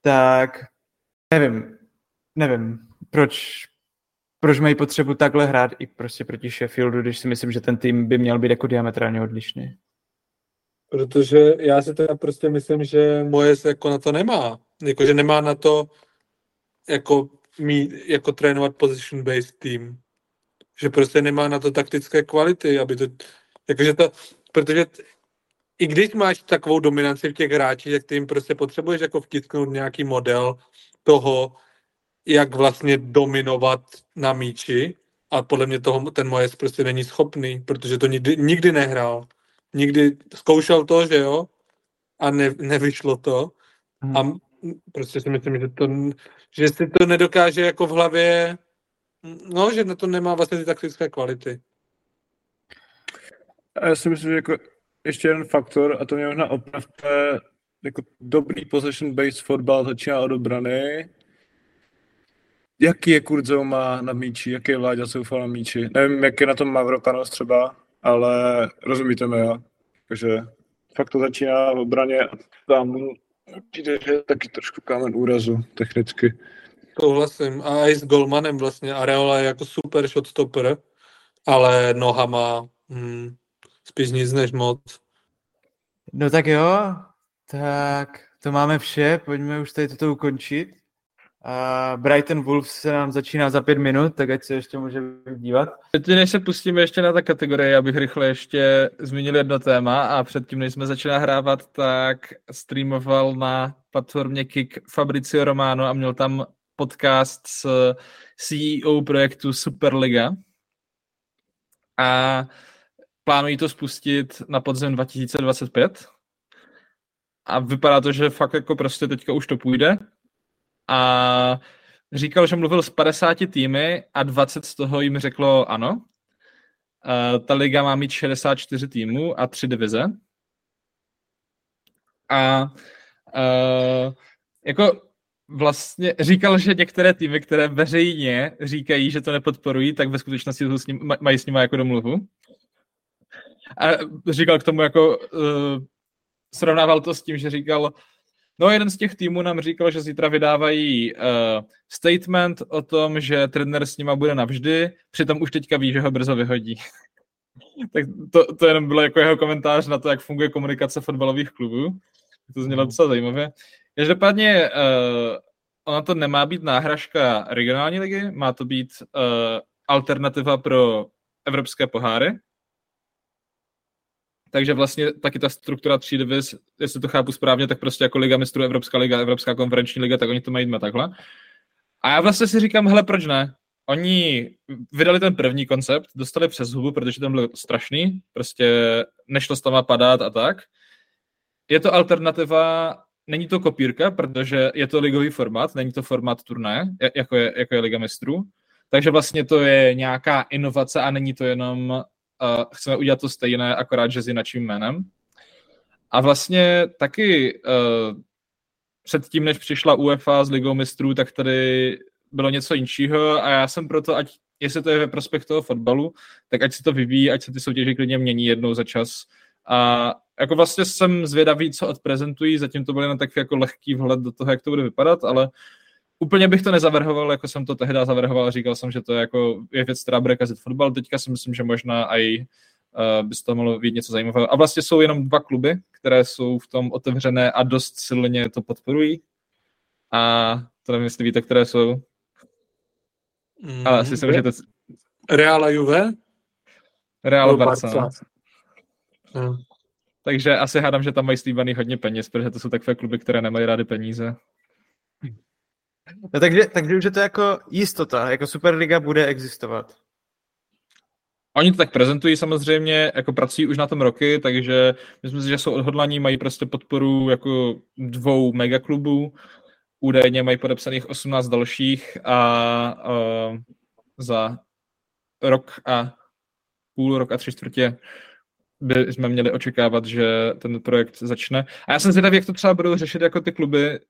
tak nevím, nevím, proč, proč mají potřebu takhle hrát i prostě proti Sheffieldu, když si myslím, že ten tým by měl být jako diametrálně odlišný. Protože já si teda prostě myslím, že moje se jako na to nemá. Jako, že nemá na to jako, mít, jako trénovat position-based team. Že prostě nemá na to taktické kvality, aby to, jakože to, protože t- i když máš takovou dominanci v těch hráčích, tak ty jim prostě potřebuješ jako vtisknout nějaký model toho, jak vlastně dominovat na míči a podle mě toho ten Mojes prostě není schopný, protože to nikdy, nikdy nehrál. Nikdy zkoušel to, že jo, a ne, nevyšlo to. Hmm. A prostě si myslím, že, to, že si to nedokáže jako v hlavě, no, že na to nemá vlastně ty taktické kvality. A já si myslím, že jako ještě jeden faktor, a to mě možná opravte, jako dobrý possession-based fotbal začíná od obrany. Jaký je Kurzouma na míči, jaký je Vláďa Soufal na míči. Nevím, jak je na tom Mavropanos třeba, ale rozumíte mi, jo. Takže fakt to začíná v obraně a tam přijde, že je taky trošku kámen úrazu technicky. Souhlasím. A i s Golmanem vlastně. Areola je jako super shotstopper, ale nohama hm, spíš nic než moc. No tak jo, tak to máme vše, pojďme už tady toto ukončit. Brighton Wolves se nám začíná za pět minut, tak ať se ještě můžeme dívat. Teď, než se pustíme ještě na ta kategorie, abych rychle ještě zmínil jedno téma a předtím, než jsme začali nahrávat, tak streamoval na platformě Kik Fabricio Romano a měl tam podcast s CEO projektu Superliga a plánují to spustit na podzem 2025. a vypadá to, že fakt jako prostě teďka už to půjde. A říkal, že mluvil s 50 týmy a 20 z toho jim řeklo ano. Ta liga má mít 64 týmů a 3 divize. A uh, jako vlastně říkal, že některé týmy, které veřejně říkají, že to nepodporují, tak ve skutečnosti s ním, mají s nimi jako domluvu. A říkal k tomu jako, uh, srovnával to s tím, že říkal, no jeden z těch týmů nám říkal, že zítra vydávají uh, statement o tom, že trenér s nima bude navždy, přitom už teďka ví, že ho brzo vyhodí. tak to, to jenom bylo jako jeho komentář na to, jak funguje komunikace fotbalových klubů. To znělo docela zajímavě. Každopádně uh, ona to nemá být náhražka regionální ligy, má to být uh, alternativa pro evropské poháry. Takže vlastně taky ta struktura tří diviz, jestli to chápu správně, tak prostě jako Liga mistrů, Evropská liga, Evropská konferenční liga, tak oni to mají takhle. A já vlastně si říkám, hele, proč ne? Oni vydali ten první koncept, dostali přes hubu, protože ten byl strašný, prostě nešlo s tam padat a tak. Je to alternativa není to kopírka, protože je to ligový formát, není to formát turné, jako je, jako je Liga mistrů. Takže vlastně to je nějaká inovace a není to jenom uh, chceme udělat to stejné, akorát, že s jinačím jménem. A vlastně taky uh, před tím, než přišla UEFA s Ligou mistrů, tak tady bylo něco jinšího a já jsem proto, ať jestli to je ve prospěch toho fotbalu, tak ať se to vyvíjí, ať se ty soutěže klidně mění jednou za čas. A jako vlastně jsem zvědavý, co odprezentují, zatím to byl jen tak jako lehký vhled do toho, jak to bude vypadat, ale úplně bych to nezavrhoval, jako jsem to tehdy zavrhoval, říkal jsem, že to je jako je věc, která bude kazit fotbal, teďka si myslím, že možná i uh, by to mohlo být něco zajímavého. A vlastně jsou jenom dva kluby, které jsou v tom otevřené a dost silně to podporují. A to nevím, jestli víte, které jsou. Mm, ale asi jsem, že to... Real a Juve? Real Barca. Barca. No. Takže asi hádám, že tam mají slíbaný hodně peněz, protože to jsou takové kluby, které nemají rády peníze. No takže, takže už je to jako jistota, jako Superliga bude existovat. Oni to tak prezentují samozřejmě, jako pracují už na tom roky, takže myslím si, že jsou odhodlaní, mají prostě podporu jako dvou megaklubů, údajně mají podepsaných 18 dalších a, a za rok a půl, rok a tři čtvrtě by jsme měli očekávat, že ten projekt začne. A já jsem zvědavý, jak to třeba budou řešit jako ty kluby,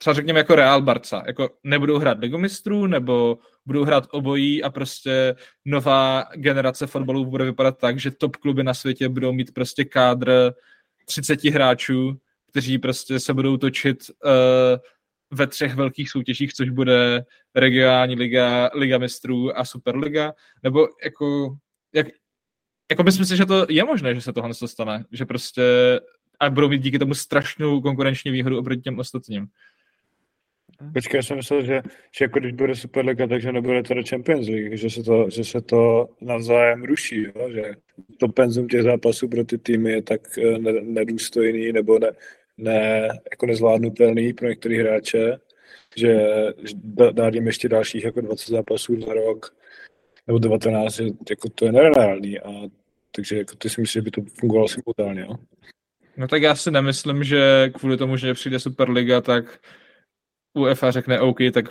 třeba řekněme jako Real Barca, jako nebudou hrát Ligu mistrů, nebo budou hrát obojí a prostě nová generace fotbalů bude vypadat tak, že top kluby na světě budou mít prostě kádr 30 hráčů, kteří prostě se budou točit uh, ve třech velkých soutěžích, což bude regionální liga, liga mistrů a superliga, nebo jako, jak, jako myslím si, že to je možné, že se tohle stane, že prostě a budou mít díky tomu strašnou konkurenční výhodu oproti těm ostatním. Počkej, já jsem myslel, že, že jako když bude Superliga, takže nebude teda Champions League, že se to, že se to navzájem ruší, jo? že to penzum těch zápasů pro ty týmy je tak eh, nedůstojný nebo ne, ne, jako nezvládnutelný pro některé hráče, že dát jim ještě dalších jako 20 zápasů za rok nebo 19, jako to je nereálný a takže jako ty si myslíš, že by to fungovalo simultánně, jo? No tak já si nemyslím, že kvůli tomu, že přijde Superliga, tak UEFA řekne OK, tak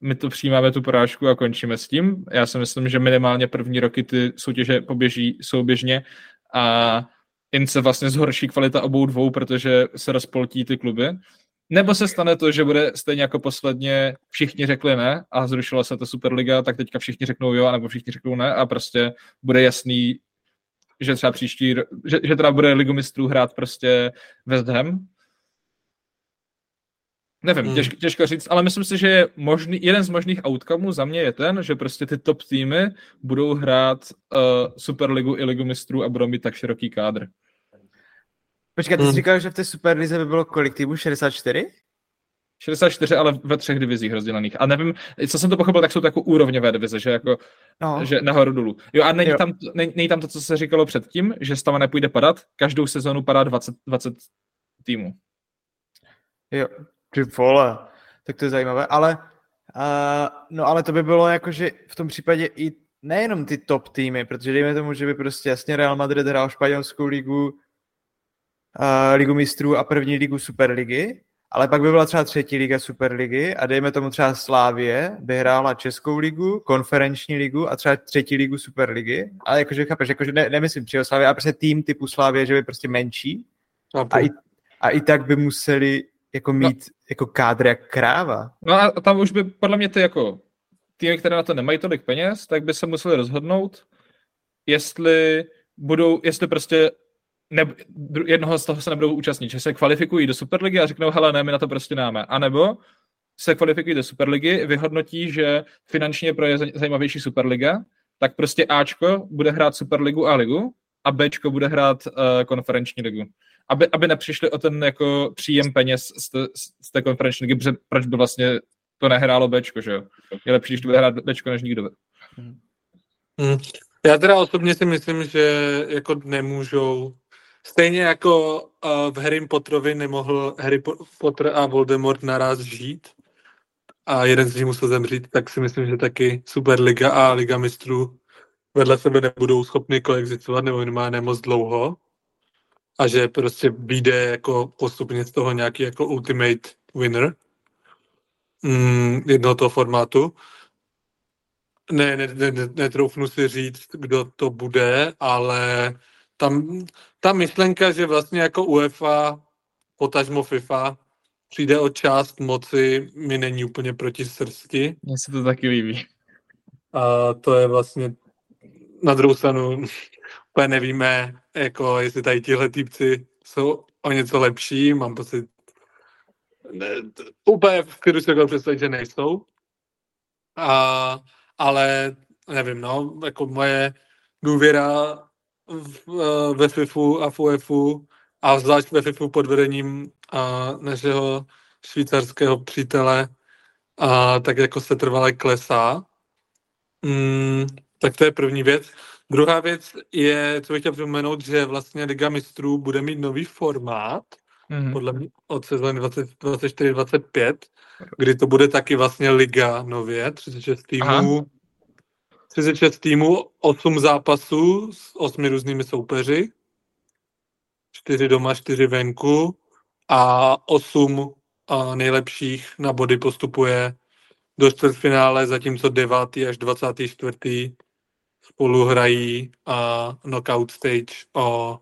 my to přijímáme tu porážku a končíme s tím. Já si myslím, že minimálně první roky ty soutěže poběží souběžně a jen se vlastně zhorší kvalita obou dvou, protože se rozpoltí ty kluby. Nebo se stane to, že bude stejně jako posledně všichni řekli ne a zrušila se ta Superliga, tak teďka všichni řeknou jo, nebo všichni řeknou ne a prostě bude jasný, že třeba příští, že, že teda bude ligu mistrů hrát prostě West Ham. Nevím, hmm. těžko, těžko říct, ale myslím si, že je možný, jeden z možných outcomeů za mě je ten, že prostě ty top týmy budou hrát uh, Superligu i ligu mistrů a budou mít tak široký kádr. Počkej, ty jsi hmm. říkal, že v té Superlize by bylo kolik týmů? 64? 64, ale ve třech divizích rozdělených. A nevím, co jsem to pochopil, tak jsou to jako úrovňové divize, že jako no. že nahoru dolů. Jo, a není, jo. Tam, není, není tam to, co se říkalo předtím, že stava nepůjde padat, každou sezonu padá 20, 20 týmů. Jo, ty vole, tak to je zajímavé, ale uh, no ale to by bylo jako, že v tom případě i nejenom ty top týmy, protože dejme tomu, že by prostě jasně Real Madrid hrál španělskou ligu, ligu mistrů a první ligu Superligy, ale pak by byla třeba třetí liga Superligy a dejme tomu třeba Slávě by hrála Českou ligu, konferenční ligu a třeba třetí ligu Superligy. Ale jakože chápeš, jakože ne, nemyslím přímo Slávě, ale prostě tým typu Slávě, že by prostě menší. A i, a i tak by museli jako no. mít no. jako kádr jak kráva. No a tam už by podle mě ty jako týmy, které na to nemají tolik peněz, tak by se museli rozhodnout, jestli budou, jestli prostě ne, jednoho z toho se nebudou účastnit, že se kvalifikují do Superligy a řeknou, hele, ne, my na to prostě náme. A nebo se kvalifikují do Superligy, vyhodnotí, že finančně pro je zajímavější Superliga, tak prostě Ačko bude hrát Superligu a ligu a Bčko bude hrát uh, konferenční ligu. Aby, aby nepřišli o ten jako příjem peněz z té, z té konferenční ligy, proč by vlastně to nehrálo Bčko, že jo? Je lepší, když to bude hrát Bčko než nikdo. Hmm. Já teda osobně si myslím, že jako nemůžou Stejně jako uh, v Harry Potterovi nemohl Harry Potter a Voldemort naraz žít a jeden z nich musel zemřít, tak si myslím, že taky Superliga a Liga mistrů vedle sebe nebudou schopni koexistovat nebo minimálně moc dlouho a že prostě vyjde jako postupně z toho nějaký jako ultimate winner mm, jednoho toho formátu. Ne, ne, ne, ne, netroufnu si říct, kdo to bude, ale tam ta myšlenka, že vlastně jako UEFA, potažmo FIFA, přijde o část moci, mi není úplně proti srsti. Mně se to taky líbí. A to je vlastně na druhou stranu úplně nevíme, jako jestli tady tihle týpci jsou o něco lepší, mám pocit, ne, úplně v klidu si představit, že nejsou. A, ale nevím, no, jako moje důvěra Eh, ve FIFU a v UEFu a zvlášť ve FIFU pod vedením a, našeho švýcarského přítele a tak jako se trvale klesá. Mm, tak to je první věc. Druhá věc je, co bych chtěl připomenout, že vlastně Liga mistrů bude mít nový formát, mm-hmm. podle mě od sezóny 24-25, kdy to bude taky vlastně liga nově, 36 týmů, Aha. 36 týmů, 8 zápasů s 8 různými soupeři, 4 doma, 4 venku a 8 nejlepších na body postupuje do čtvrtfinále, zatímco 9. až 24. spolu hrají a knockout stage o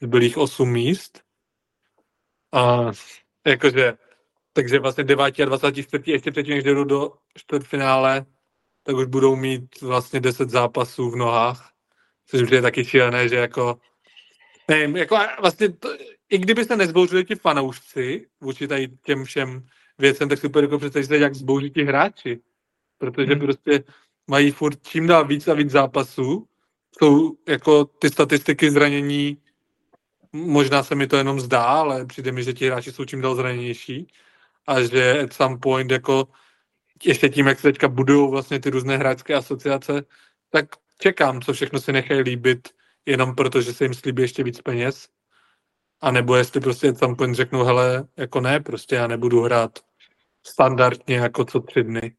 zbylých 8 míst. A jakože, takže vlastně 9. a 24. ještě předtím, než jdou do čtvrtfinále, tak už budou mít vlastně 10 zápasů v nohách, což je taky šílené, že jako nevím, jako vlastně to, i kdyby se nezbouřili ti fanoušci vůči tady těm všem věcem, tak super jako představit jak zbouří ti hráči, protože hmm. prostě mají furt čím dál víc a víc zápasů, jsou jako ty statistiky zranění, možná se mi to jenom zdá, ale přijde mi, že ti hráči jsou čím dál zraněnější a že at some point jako ještě tím, jak se teďka budují vlastně ty různé hráčské asociace, tak čekám, co všechno si nechají líbit, jenom proto, že se jim slíbí ještě víc peněz. A nebo jestli prostě tam point řeknou, hele, jako ne, prostě já nebudu hrát standardně jako co tři dny.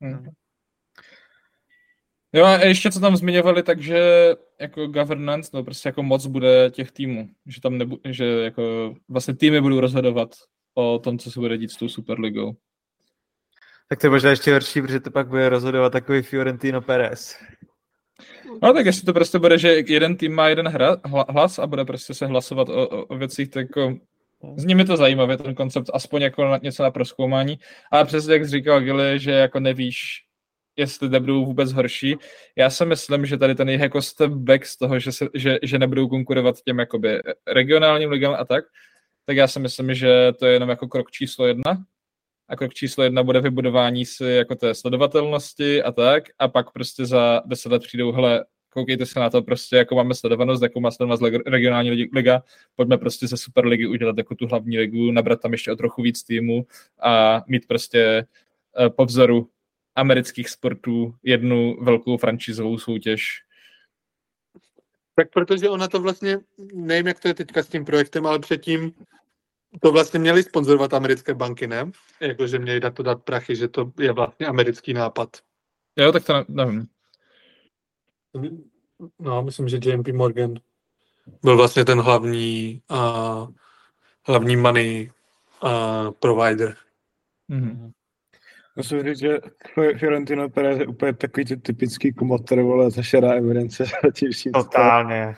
Hmm. Jo a ještě co tam zmiňovali, takže jako governance, no prostě jako moc bude těch týmů, že tam nebu, že jako vlastně týmy budou rozhodovat o tom, co se bude dít s tou Superligou. Tak to je možná ještě horší, protože to pak bude rozhodovat takový Fiorentino Perez. No tak jestli to prostě bude, že jeden tým má jeden hra, hlas a bude prostě se hlasovat o, o, o věcích, tak jako z nimi to zajímavě, ten koncept, aspoň jako na, něco na proskoumání. Ale přesně jak říkal Gilly, že jako nevíš, jestli nebudou vůbec horší. Já si myslím, že tady ten je jako step back z toho, že, se, že, že nebudou konkurovat těm jakoby regionálním ligám a tak, tak já si myslím, že to je jenom jako krok číslo jedna a krok číslo jedna bude vybudování si jako té sledovatelnosti a tak a pak prostě za deset let přijdou, hele, koukejte se na to prostě, jako máme sledovanost, jako má sledovanost regionální liga, pojďme prostě ze Superligy udělat jako tu hlavní ligu, nabrat tam ještě o trochu víc týmu a mít prostě eh, po vzoru amerických sportů jednu velkou franšizovou soutěž. Tak protože ona to vlastně, nevím, jak to je teďka s tím projektem, ale předtím to vlastně měli sponzorovat americké banky, ne? Jakože měli na to dát prachy, že to je vlastně americký nápad. Jo, tak to nevím. No, myslím, že JP Morgan. byl vlastně ten hlavní, uh, hlavní money uh, provider. Mhm. Musím říct, že Fiorentino Perez je úplně takový ty typický komotor, vole, ta šedá evidence zatím vším. Totálně.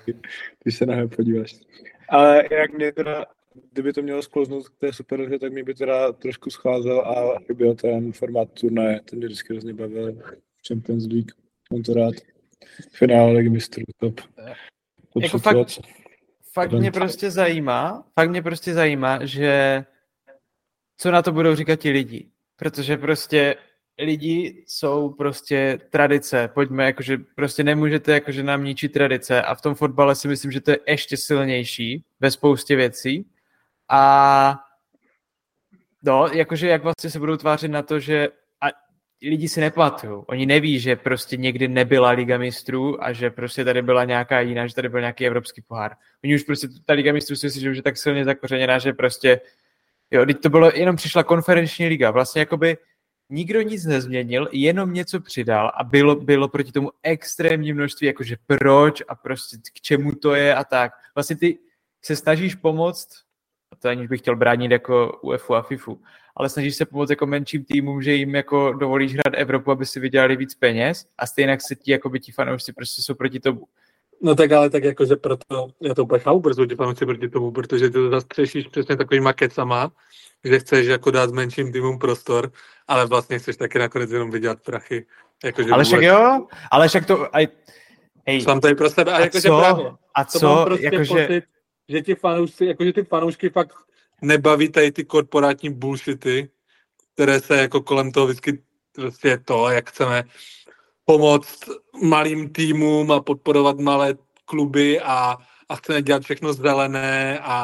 Když se na něho podíváš. Ale jak mě teda, kdyby to mělo sklouznout k té superlize, tak mě by teda trošku scházel a chyběl ten formát turnaje, ten mě vždycky hrozně bavil. Champions League, mám to rád. Finále ligy mistrů, top. top Jako situace. Fakt mě prostě zajímá, fakt mě prostě zajímá, že co na to budou říkat ti lidi. Protože prostě lidi jsou prostě tradice. Pojďme, jakože prostě nemůžete jakože nám ničit tradice a v tom fotbale si myslím, že to je ještě silnější ve spoustě věcí. A no, jakože jak vlastně se budou tvářit na to, že a lidi si nepamatují. Oni neví, že prostě někdy nebyla Liga mistrů a že prostě tady byla nějaká jiná, že tady byl nějaký evropský pohár. Oni už prostě, ta Liga mistrů si myslí, že už je tak silně zakořeněná, že prostě Jo, teď to bylo, jenom přišla konferenční liga. Vlastně jakoby nikdo nic nezměnil, jenom něco přidal a bylo, bylo proti tomu extrémní množství, jakože proč a prostě k čemu to je a tak. Vlastně ty se snažíš pomoct, a to aniž bych chtěl bránit jako UEFu a FIFU, ale snažíš se pomoct jako menším týmům, že jim jako dovolíš hrát Evropu, aby si vydělali víc peněz a stejně se ti jako by ti fanoušci prostě jsou proti tomu. No tak ale tak jakože proto, já to úplně chápu, protože ti fanoušci proti tomu, protože ty to zastřešíš přesně takovýma kecama, že chceš jako dát menším týmům prostor, ale vlastně chceš taky nakonec jenom vydělat prachy. Jakože Ale však jo, ale však to, aj, hej, Jsem tady pro sebe, a, a jakože co, právě. a To mám co, prostě jakože, pocit, že ti fanoušci, jakože ty fanoušky fakt nebaví tady ty korporátní bullshity, které se jako kolem toho vždycky prostě to, jak chceme pomoct malým týmům a podporovat malé kluby a, a chceme dělat všechno zelené a,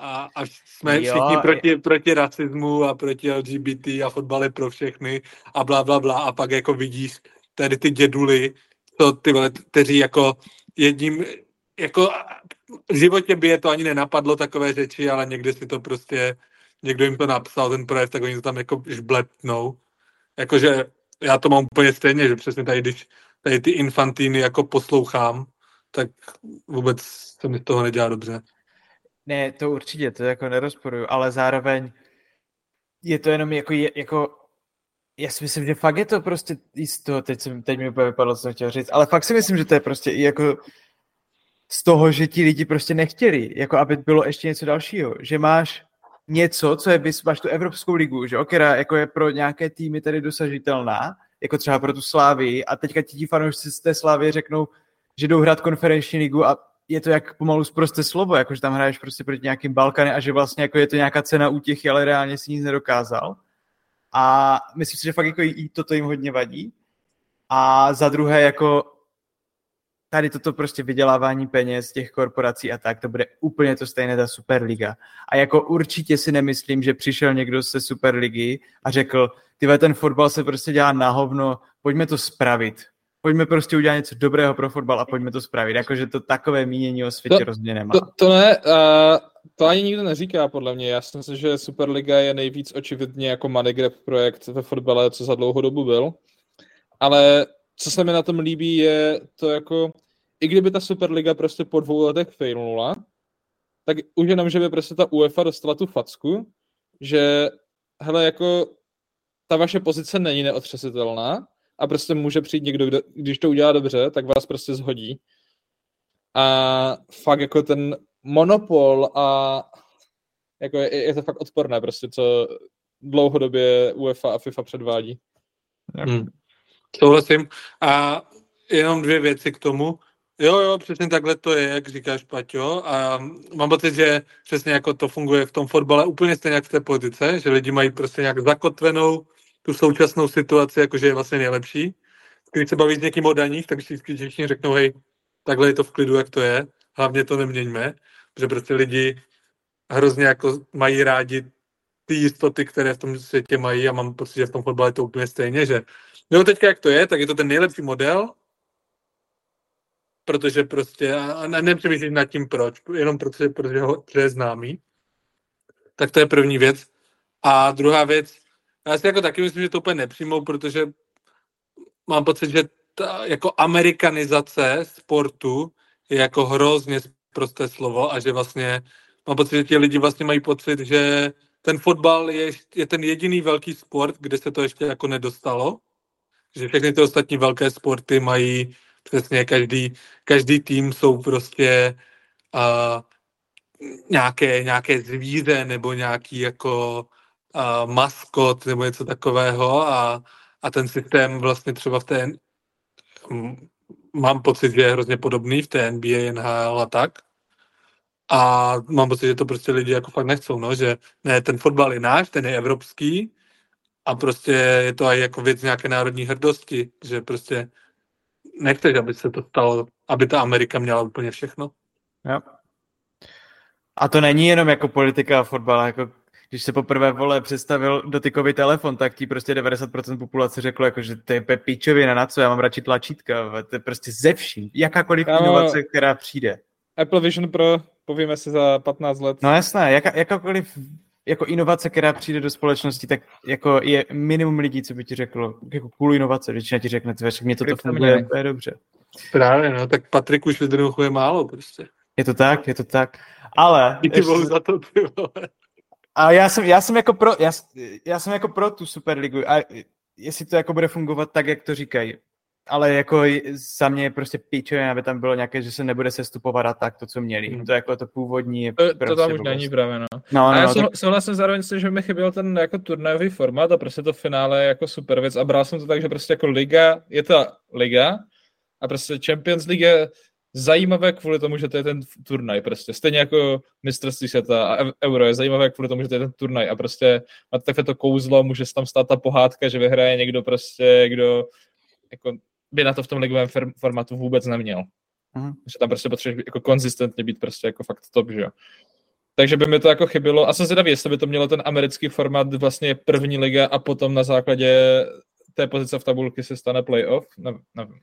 a, a jsme Jo, všichni proti, proti rasismu a proti LGBT a fotbal je pro všechny a bla, bla, bla a pak jako vidíš tady ty děduly, to ty vole, kteří jako jedním, jako v životě by je to ani nenapadlo takové řeči, ale někdy si to prostě, někdo jim to napsal, ten projev, tak oni to tam jako žbletnou. Jakože já to mám úplně stejně, že přesně tady, když tady ty infantíny jako poslouchám, tak vůbec se mi z toho nedělá dobře. Ne, to určitě, to jako nerozporuju, ale zároveň je to jenom jako, je, jako já si myslím, že fakt je to prostě jisto, teď, jsem, teď mi úplně vypadlo, co jsem chtěl říct, ale fakt si myslím, že to je prostě i jako z toho, že ti lidi prostě nechtěli, jako aby bylo ještě něco dalšího, že máš něco, co je, máš tu Evropskou ligu, že jo, která jako je pro nějaké týmy tady dosažitelná, jako třeba pro tu Slávii a teďka ti fanoušci z té Slávy řeknou, že jdou hrát konferenční ligu a je to jak pomalu zprosté slovo, jako že tam hraješ prostě proti nějakým Balkany a že vlastně jako je to nějaká cena útěchy, ale reálně si nic nedokázal. A myslím si, že fakt jako i toto jim hodně vadí. A za druhé jako tady toto prostě vydělávání peněz těch korporací a tak, to bude úplně to stejné ta Superliga. A jako určitě si nemyslím, že přišel někdo ze Superligy a řekl, ty ten fotbal se prostě dělá na hovno, pojďme to spravit. Pojďme prostě udělat něco dobrého pro fotbal a pojďme to spravit. Jakože to takové mínění o světě To- rozhodně nemá. To, to ne, uh, to ani nikdo neříká, podle mě. Já si myslím, že Superliga je nejvíc očividně jako money grab projekt ve fotbale, co za dlouhou dobu byl. Ale co se mi na tom líbí, je to jako, i kdyby ta Superliga prostě po dvou letech failnula, tak už jenom, že by prostě ta UEFA dostala tu facku, že hele, jako ta vaše pozice není neotřesitelná a prostě může přijít někdo, kdo, když to udělá dobře, tak vás prostě zhodí. A fakt jako ten monopol a jako je, je to fakt odporné prostě, co dlouhodobě UEFA a FIFA předvádí. Hmm. Souhlasím. A jenom dvě věci k tomu. Jo, jo, přesně takhle to je, jak říkáš, Paťo. A mám pocit, že přesně jako to funguje v tom fotbale úplně stejně jak v té politice, že lidi mají prostě nějak zakotvenou tu současnou situaci, jakože je vlastně nejlepší. Když se baví s někým o daních, tak si vždycky všichni řeknou, hej, takhle je to v klidu, jak to je, hlavně to neměňme, protože prostě lidi hrozně jako mají rádi ty jistoty, které v tom světě mají a mám pocit, že v tom fotbale je to úplně stejně, že jo, teďka jak to je, tak je to ten nejlepší model, protože prostě, a ne, nepřemýšlím nad tím proč, jenom protože, protože ho je známý. Tak to je první věc. A druhá věc, já si jako taky myslím, že to úplně nepřijmou, protože mám pocit, že ta jako amerikanizace sportu je jako hrozně prosté slovo a že vlastně mám pocit, že ti lidi vlastně mají pocit, že ten fotbal je, je ten jediný velký sport, kde se to ještě jako nedostalo, že všechny ty ostatní velké sporty mají přesně každý, každý tým jsou prostě uh, nějaké, nějaké zvíře nebo nějaký jako uh, maskot nebo něco takového a, a ten systém vlastně třeba v té mám pocit, že je hrozně podobný v té NBA, NHL a tak. A mám pocit, že to prostě lidi jako fakt nechcou, no, že ne, ten fotbal je náš, ten je evropský a prostě je to i jako věc nějaké národní hrdosti, že prostě nechceš, aby se to stalo, aby ta Amerika měla úplně všechno. Jo. A to není jenom jako politika a fotbal, jako když se poprvé vole představil dotykový telefon, tak ti prostě 90% populace řeklo, jako, že to je pičovina, na co, já mám radši tlačítka, to je prostě ze vším, jakákoliv Kámo, inovace, která přijde. Apple Vision Pro, povíme si za 15 let. No jasné, jaká, jakákoliv jako inovace, která přijde do společnosti, tak jako je minimum lidí, co by ti řeklo, jako cool inovace, většina ti řekne, že mě toto funguje, to je dobře. Právě, no, tak Patrik už vydruhuje málo prostě. Je to tak, je to tak. Ale... Díky ještě... za to, ty vole. A já jsem, já jsem jako pro, já, já jsem jako pro tu Superligu a jestli to jako bude fungovat tak, jak to říkají. Ale jako za mě je prostě píčové, aby tam bylo nějaké, že se nebude sestupovat a tak, to, co měli. Hmm. To jako to původní. To, to tam už není právě, no. no, no a já no, tak... souhlasím zároveň s že mi chyběl ten jako turnajový formát a prostě to finále je jako super věc a bral jsem to tak, že prostě jako liga, je ta liga a prostě Champions League je zajímavé kvůli tomu, že to je ten turnaj prostě. Stejně jako mistrovství světa a euro je zajímavé kvůli tomu, že to je ten turnaj a prostě má takové to kouzlo, může se tam stát ta pohádka, že vyhraje někdo prostě, kdo jako by na to v tom ligovém formátu vůbec neměl. Uh-huh. Že tam prostě potřebuješ jako konzistentně být prostě jako fakt top, že jo. Takže by mi to jako chybilo. A jsem zvědavý, jestli by to mělo ten americký formát vlastně první liga a potom na základě té pozice v tabulky se stane playoff. Ne, nevím.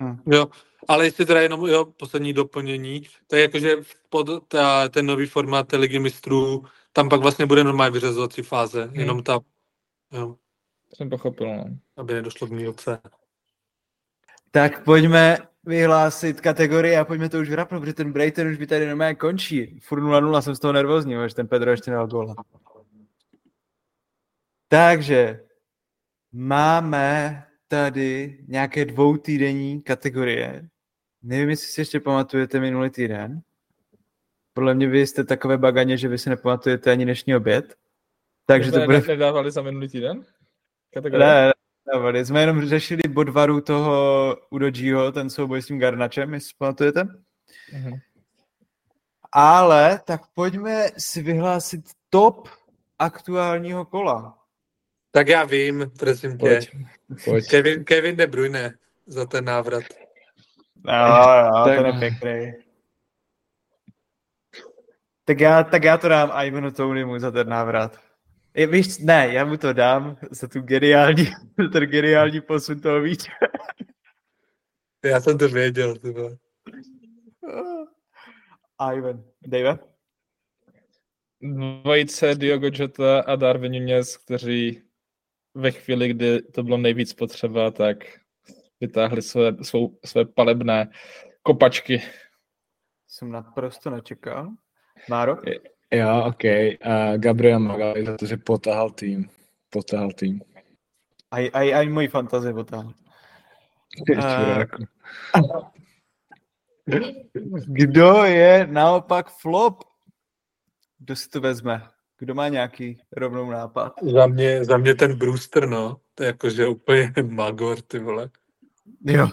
Hmm. Jo, ale jestli teda jenom jo, poslední doplnění, tak jakože pod ta, ten nový formát té ligy mistrů, tam pak vlastně bude normální vyřazovací fáze, hmm. jenom ta, jo. Jsem pochopil, no. Aby nedošlo k mílce. Tak pojďme vyhlásit kategorii a pojďme to už vrapnout, protože ten Brighton už by tady normálně končí. Furt 0-0, jsem z toho nervózní, že ten Pedro ještě nedal góla. Takže máme tady nějaké dvoutýdenní kategorie. Nevím, jestli si ještě pamatujete minulý týden. Podle mě vy jste takové baganě, že vy si nepamatujete ani dnešní oběd. Takže to bude... Nedávali za minulý týden? Kategorie? Ne, nedávali. Jsme jenom řešili bodvaru toho Udojiho, ten souboj s tím Garnačem, jestli si pamatujete. Uh-huh. Ale tak pojďme si vyhlásit top aktuálního kola. Tak já vím, prosím tě. Pojď. Pojď. Kevin, Kevin De Bruyne za ten návrat. No, jo, tak... ten je pěkný. Tak já, tak já to dám Ivanu Tonymu za ten návrat. Je, víš, ne, já mu to dám za tu geniální, ten geniální posun toho víc. Já jsem to věděl, ty Ivan, Dave? Dvojice Diogo Jota a Darwin Nunez, kteří ve chvíli, kdy to bylo nejvíc potřeba, tak vytáhli své, svou, své palebné kopačky. Jsem naprosto nečekal. Máro? Jo, OK. Uh, Gabriel Magali za to, že potahal tým. Potahal tým. Aj, aj, aj můj fantazie potahal. Uh, kdo je naopak flop? Kdo si to vezme? Kdo má nějaký rovnou nápad? Za mě, za mě ten Brewster, no. To je jakože úplně magor, ty vole. Jo.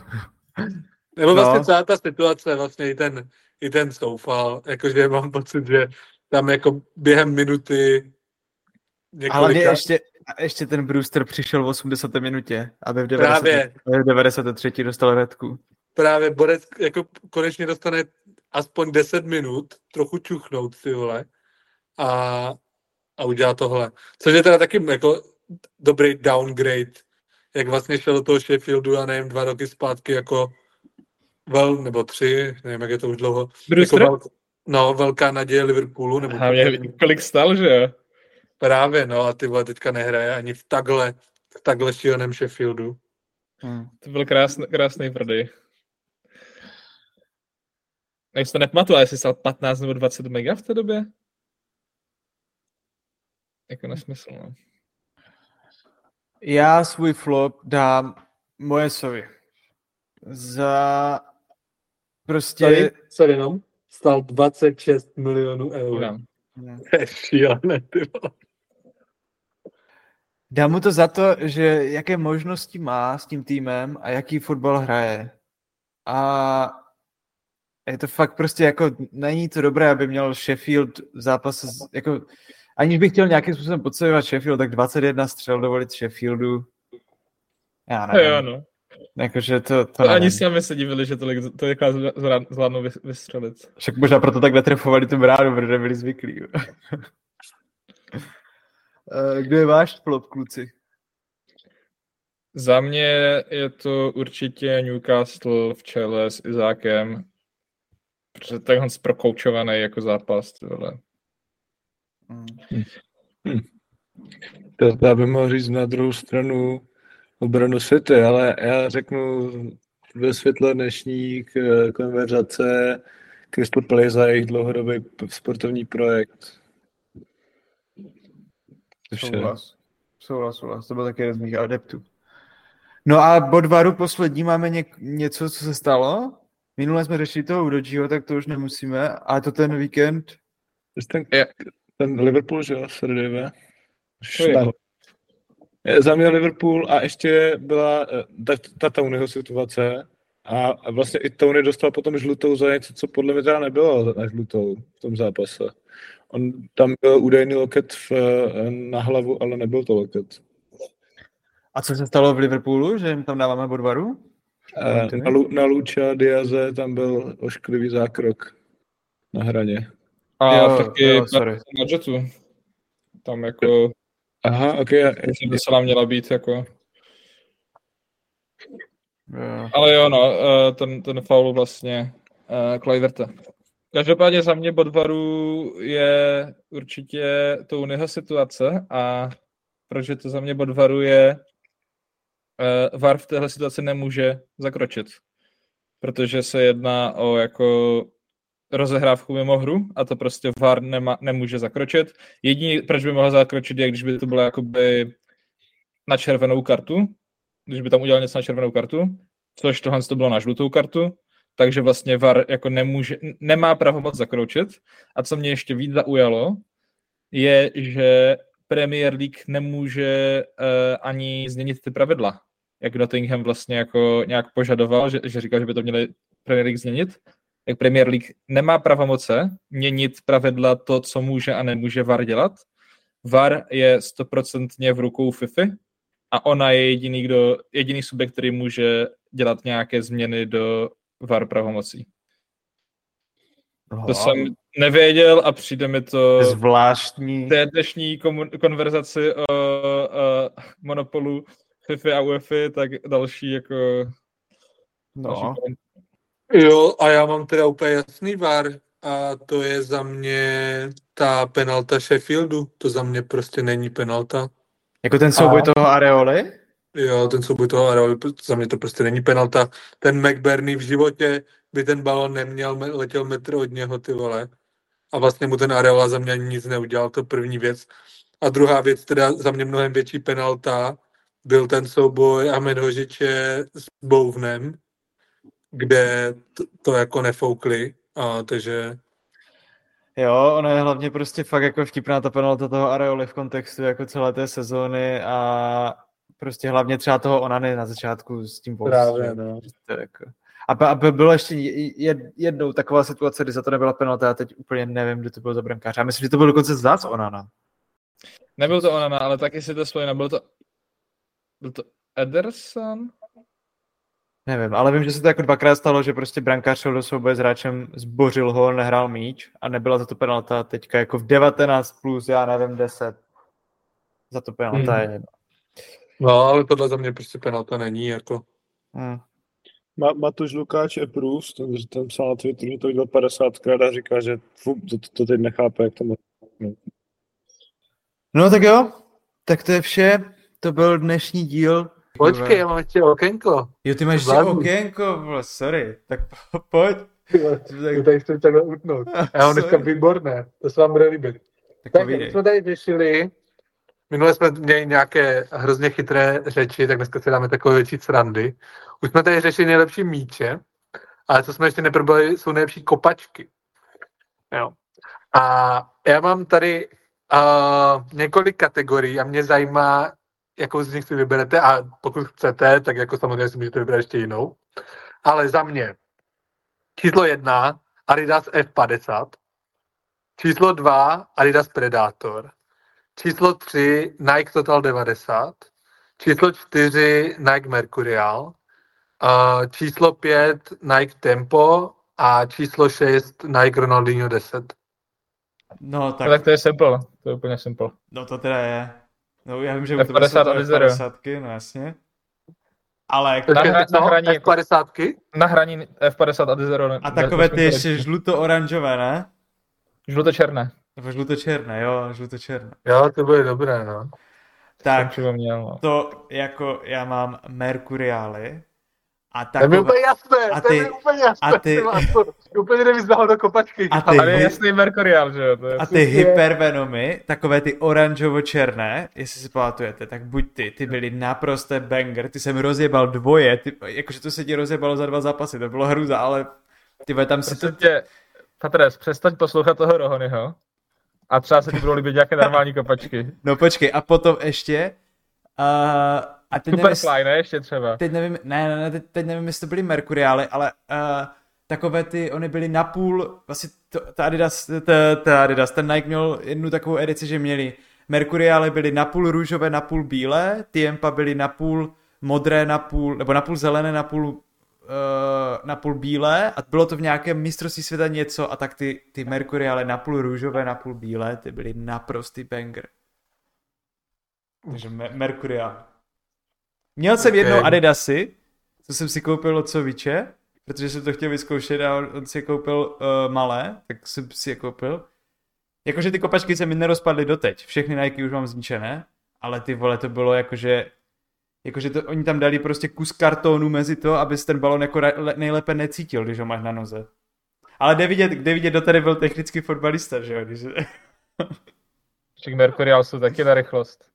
Nebo vlastně no. celá ta situace, vlastně i ten, i ten soufal, jakože mám pocit, že tam jako během minuty několika... Ale ještě, ještě ten Brewster přišel v 80. minutě, aby v 90, Právě. v 93. dostal redku. Právě Borec jako konečně dostane aspoň 10 minut, trochu čuchnout, ty vole. A, a udělá tohle. Což je teda taky jako dobrý downgrade, jak vlastně šel do toho Sheffieldu, a nevím, dva roky zpátky jako vel, nebo tři, nevím, jak je to už dlouho. Jako vel, no, velká naděje Liverpoolu. Nebo a mě kolik stal, že jo? Právě, no, a ty vole teďka nehraje ani v takhle, v takhle šíleném Sheffieldu. Hmm. To byl krásný, krásný prodej. Jak to nepamatuju, ale jestli stál 15 nebo 20 mega v té době? Jako nesmysl, no. Já svůj flop dám moje sovy. Za prostě... Tady, sorry, no, stál 26 milionů eur. Dám. To je šílené, ty vole. Dám mu to za to, že jaké možnosti má s tím týmem a jaký fotbal hraje. A je to fakt prostě jako, není to dobré, aby měl Sheffield v zápase, s- jako, aniž bych chtěl nějakým způsobem podceňovat Sheffield, tak 21 střel dovolit Sheffieldu. Já nevím. Jo, no. Jakože to, to To ani nevím. s námi se divili, že tolik, tolik zvlá- zvládnou vys- vystřelit. Však možná proto takhle trefovali tu bránu, protože byli zvyklí. Eh, Kdo je váš flop, kluci? Za mě je to určitě Newcastle v čele s Izákem. Protože tenhle prokoučovaný jako zápas, ty vole. Mm. To já bych mohl říct na druhou stranu obranu City, ale já řeknu ve světle dnešní k- konverzace Crystal Palace a jejich dlouhodobý sportovní projekt. Souhlas. Souhlas, souhlas. To byl taky jeden z mých adeptů. No a bod varu poslední máme něk- něco, co se stalo. Minule jsme řešili toho Udojiho, tak to už nemusíme. A to ten víkend. Ten, Je. ten Liverpool, že jo, Srdejve. Za mě Liverpool a ještě byla eh, ta, ta Tonyho situace a, vlastně i Tony dostal potom žlutou za něco, co podle mě teda nebylo na žlutou v tom zápase. On tam byl údajný loket v, eh, na hlavu, ale nebyl to loket. A co se stalo v Liverpoolu, že jim tam dáváme bod varu? Eh, Na, Lu, na Luča Diaze tam byl ošklivý zákrok na hraně. A Jo, taky jo, sorry. na Jetu. Tam jako, Aha, ok. já- myslím, docela měla být jako... Jo. Ale jo, no, eh, ten, ten faul vlastně uh, Kluiverta. Každopádně za mě Bodvaru je určitě Tonyho situace a proč je to za mě Bodvaru je uh, VAR v téhle situaci nemůže zakročit, protože se jedná o jako rozehrávku mimo hru a to prostě VAR nema, nemůže zakročit. Jediný, proč by mohl zakročit, je, když by to bylo jakoby na červenou kartu, když by tam udělal něco na červenou kartu, což tohle to bylo na žlutou kartu, takže vlastně VAR jako nemůže, nemá pravomoc zakročit. A co mě ještě víc zaujalo, je, že Premier League nemůže uh, ani změnit ty pravidla. Jak Nottingham vlastně jako nějak požadoval, že, že říkal, že by to měli Premier League změnit. Jak Premier League nemá pravomoce měnit pravidla to, co může a nemůže VAR dělat. VAR je stoprocentně v rukou FIFA a ona je jediný, kdo, jediný subjekt, který může dělat nějaké změny do VAR pravomocí. To jsem nevěděl a přijde mi to zvláštní. v té dnešní komu- konverzaci o, o monopolu FIFA a UEFA, tak další jako další No. Jo, a já mám teda úplně jasný vár a to je za mě ta penalta Sheffieldu. To za mě prostě není penalta. Jako ten souboj toho Areoly? Jo, ten souboj toho Areoly, za mě to prostě není penalta. Ten McBurney v životě by ten balon neměl, letěl metr od něho, ty vole. A vlastně mu ten Areola za mě ani nic neudělal, to první věc. A druhá věc, teda za mě mnohem větší penalta, byl ten souboj Ahmed Hožiče s Bouvnem, kde to, to jako nefoukli, a, takže Jo, ono je hlavně prostě fakt jako vtipná ta penalta toho Areoly v kontextu jako celé té sezóny a prostě hlavně třeba toho Onany na začátku s tím Právě, no. Jako... A, bylo ještě jed- jednou taková situace, kdy za to nebyla penalta, já teď úplně nevím, kdo to byl za brankáře. Já myslím, že to byl dokonce zás Onana. Nebyl to Onana, ale taky si to spojeno. Byl to, byl to Ederson? Nevím, ale vím, že se to jako dvakrát stalo, že prostě brankář šel do souboje s hráčem, zbořil ho, nehrál míč a nebyla za to penalta teďka jako v 19 plus, já nevím, 10. Za to penalta Hmm. je jedno. no, ale tohle za mě prostě penalta není, jako. Hmm. Ma, Matuš Lukáč approves, ten, ten psal na Twitteru, že to viděl 50krát a říká, že fu, to, to, to teď nechápe, jak to má. No tak jo, tak to je vše. To byl dnešní díl. Počkej, já mám ještě okénko. Jo, ty máš ještě okénko, vole, sorry. Tak po- pojď. To tady chci takhle utnout. Já mám dneska výborné, to se vám bude líbit. Tak Tak jsme tady řešili, minule jsme měli nějaké hrozně chytré řeči, tak dneska si dáme takové větší srandy. Už jsme tady řešili nejlepší míče, ale co jsme ještě neprobrali, jsou nejlepší kopačky. Jo. A já mám tady uh, několik kategorií a mě zajímá, jakou z nich si vyberete a pokud chcete, tak jako samozřejmě si můžete vybrat ještě jinou. Ale za mě číslo jedna Adidas F50, číslo dva Adidas Predator, číslo tři Nike Total 90, číslo čtyři Nike Mercurial, uh, číslo pět Nike Tempo a číslo šest Nike Ronaldinho 10. No Tak, tak, tak to je simple, to je úplně simple. no to teda je. No já vím, že F50 u tebe jsou to a Zero. F50, no jasně. Ale Na Počkej, hra- no, na hraní jako- F50? Na hraní F50 a Zero. a takové ty ještě žluto-oranžové, ne? Žluto-černé. Nebo žluto-černé, jo, žluto-černé. Jo, to bude dobré, no. Tak, Tak. Měl, no. to jako já mám Mercuriály a To je takové, úplně jasné, a to je ty- úplně jasné. a ty- ty úplně nevyznal do kopačky. a ty, Ale je jasný Mercurial, že jo? To je a ty hypervenomy, takové ty oranžovo-černé, jestli si pamatujete, tak buď ty, ty byly naprosté banger, ty jsem rozjebal dvoje, ty, jakože to se ti rozjebalo za dva zápasy, to bylo hruza, ale ty tam si to, tě, Patres, přestaň poslouchat toho Rohonyho a třeba se ti budou líbit nějaké normální kopačky. no počkej, a potom ještě, uh, a teď nevím, Superfly, ne? Ještě třeba. teď nevím, ne, ne, ne teď, teď nevím, jestli to byly Mercuriály, ale uh, takové ty, oni byly napůl, vlastně to, ta Adidas, ta, ta Adidas, ten Nike měl jednu takovou edici, že měli Mercuriály byly napůl růžové, napůl bílé, Tiempa byly napůl modré, napůl, nebo napůl zelené, napůl, uh, napůl bílé a bylo to v nějakém mistrovství světa něco a tak ty, ty Mercuriály napůl růžové, napůl bílé, ty byly naprostý banger. Takže me-. Měl jsem Ok. jednou Adidasy, co jsem si koupil od Soviče, protože jsem to chtěl vyzkoušet a on, on si je koupil uh, malé, tak jsem si je koupil. Jakože ty kopačky se mi nerozpadly doteď, všechny Nike už mám zničené, ale ty vole to bylo jakože, jakože to, oni tam dali prostě kus kartonu mezi to, abys ten balon jako ra- le- nejlépe necítil, když ho máš na noze. Ale jde vidět, jde vidět, kdo tady byl technický fotbalista, že jo, když... Však Mercurial jsou taky na rychlost.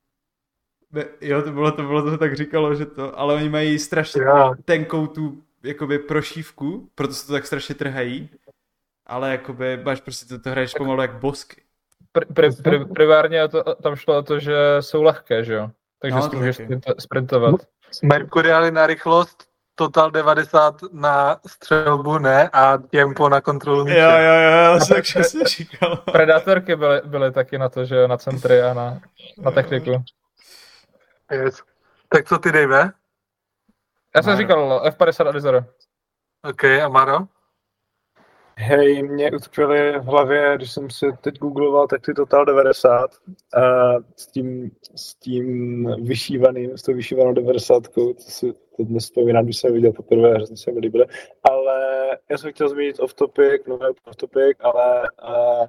Jo, to bylo, to bylo, to se tak říkalo, že to, ale oni mají strašně Jo. tenkou tu jakoby prošívku, proto se to tak strašně trhají, ale jakoby máš prostě to, to hraješ pomalu jak bosky. Pr- pr- pr- primárně to, tam šlo o to, že jsou lehké, že jo? Takže No, to můžeš taky. sprint- sprintovat. Mercuriály na rychlost, Total 90 na střelbu, ne? A Tempo na kontrolu míče. Jo, jo, jo, já jsem tak přesně říkal. Predátorky byly, byly taky na to, že jo, na centry a na, na techniku. Yes. Tak co ty, Dave? Já jsem Maro. říkal F50 a Zero. OK, a Maro? Hej, mě utkvěly v hlavě, když jsem si teď googloval, tak ty Total 90 a s tím, s tím vyšívaným, s tou vyšívanou 90, co si teď nespomínám, když jsem viděl poprvé, hrozně se mi líbilo. Ale já jsem chtěl zmínit off topic, no ne off topic, ale uh,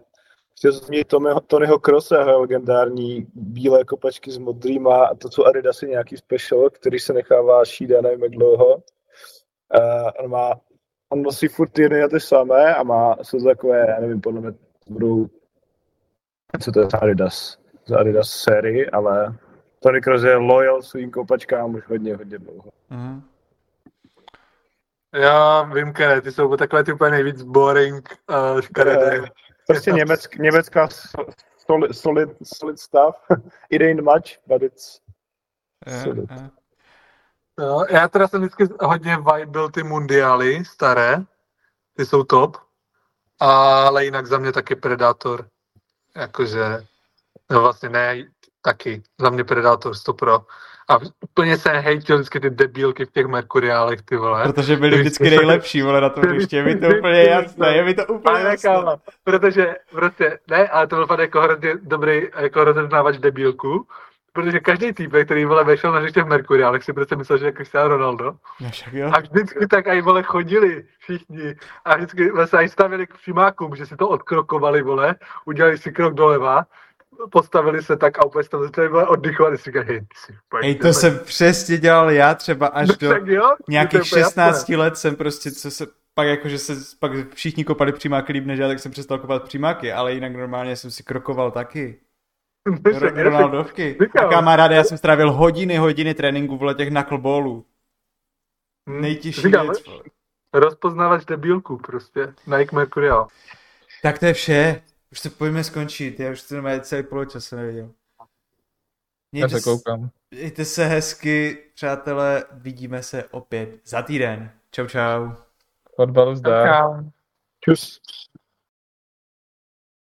chtěl jsem zmínit Tonyho, Tonyho Crosse, jeho legendární bílé kopačky s modrýma a to jsou Adidasy nějaký special, který se nechává šít, já nevím jak dlouho. Uh, on má on nosí furt ty jedny a ty samé a má, jsou takové, já nevím, podle mě budou, co to je za Adidas, za Adidas sérii, ale Tony Kroos je loyal svým kopačkám už hodně, hodně dlouho. Mhm. Já vím, které, ty jsou takové ty úplně nejvíc boring uh, škaredé. Prostě německ, německá so- solid, solid, solid stuff. It ain't much, but it's solid. jo. Jo, já teda jsem vždycky hodně vibe byl ty mundiály staré, ty jsou top, ale jinak za mě taky Predator, jakože, no vlastně ne, taky, za mě Predator 100 pro. A úplně se hejtil vždycky ty debílky v těch Mercuriálech, ty vole. Protože byli vždycky nejlepší, vole, na tom hřiště, je mi to úplně jasné, je mi to úplně Ale jasné. kámo, protože prostě, ne, ale to byl fakt jako hrozně dobrý, jako rozeznávač debílku, protože každý týpek, který vole vešel na hřiště v Mercuriálech, si prostě myslel, že je Cristiano Ronaldo. No. A vždycky tak aj vole chodili všichni a vždycky se aj stavili k přimákům, že si to odkrokovali, vole, udělali si krok doleva, postavili se tak a úplně se tam začali oddychovat a si říkali, hej, ty si úplně Ej, to jsem přesně dělal já třeba až do tak jo, nějakých to je úplně 16 jasné. let jsem prostě, co se pak jako, že se pak všichni kopali přímáky líp než já, tak jsem přestal kopat přímáky, ale jinak normálně jsem si krokoval taky. R- Ronaldovky. A kamaráde, já jsem strávil hodiny, hodiny tréninku v těch knuckleballů. Hm, Nejtěžší říkám, věc. Rozpoznávač debilku prostě. Nike Mercurial. Tak to je vše. Už se pojďme skončit, já už to nemá celý poločas jsem neviděl. Já Mějte se se, koukám. mějte se hezky, přátelé, vidíme se opět za týden. Čau, čau. Fotbalu zdar. Čus.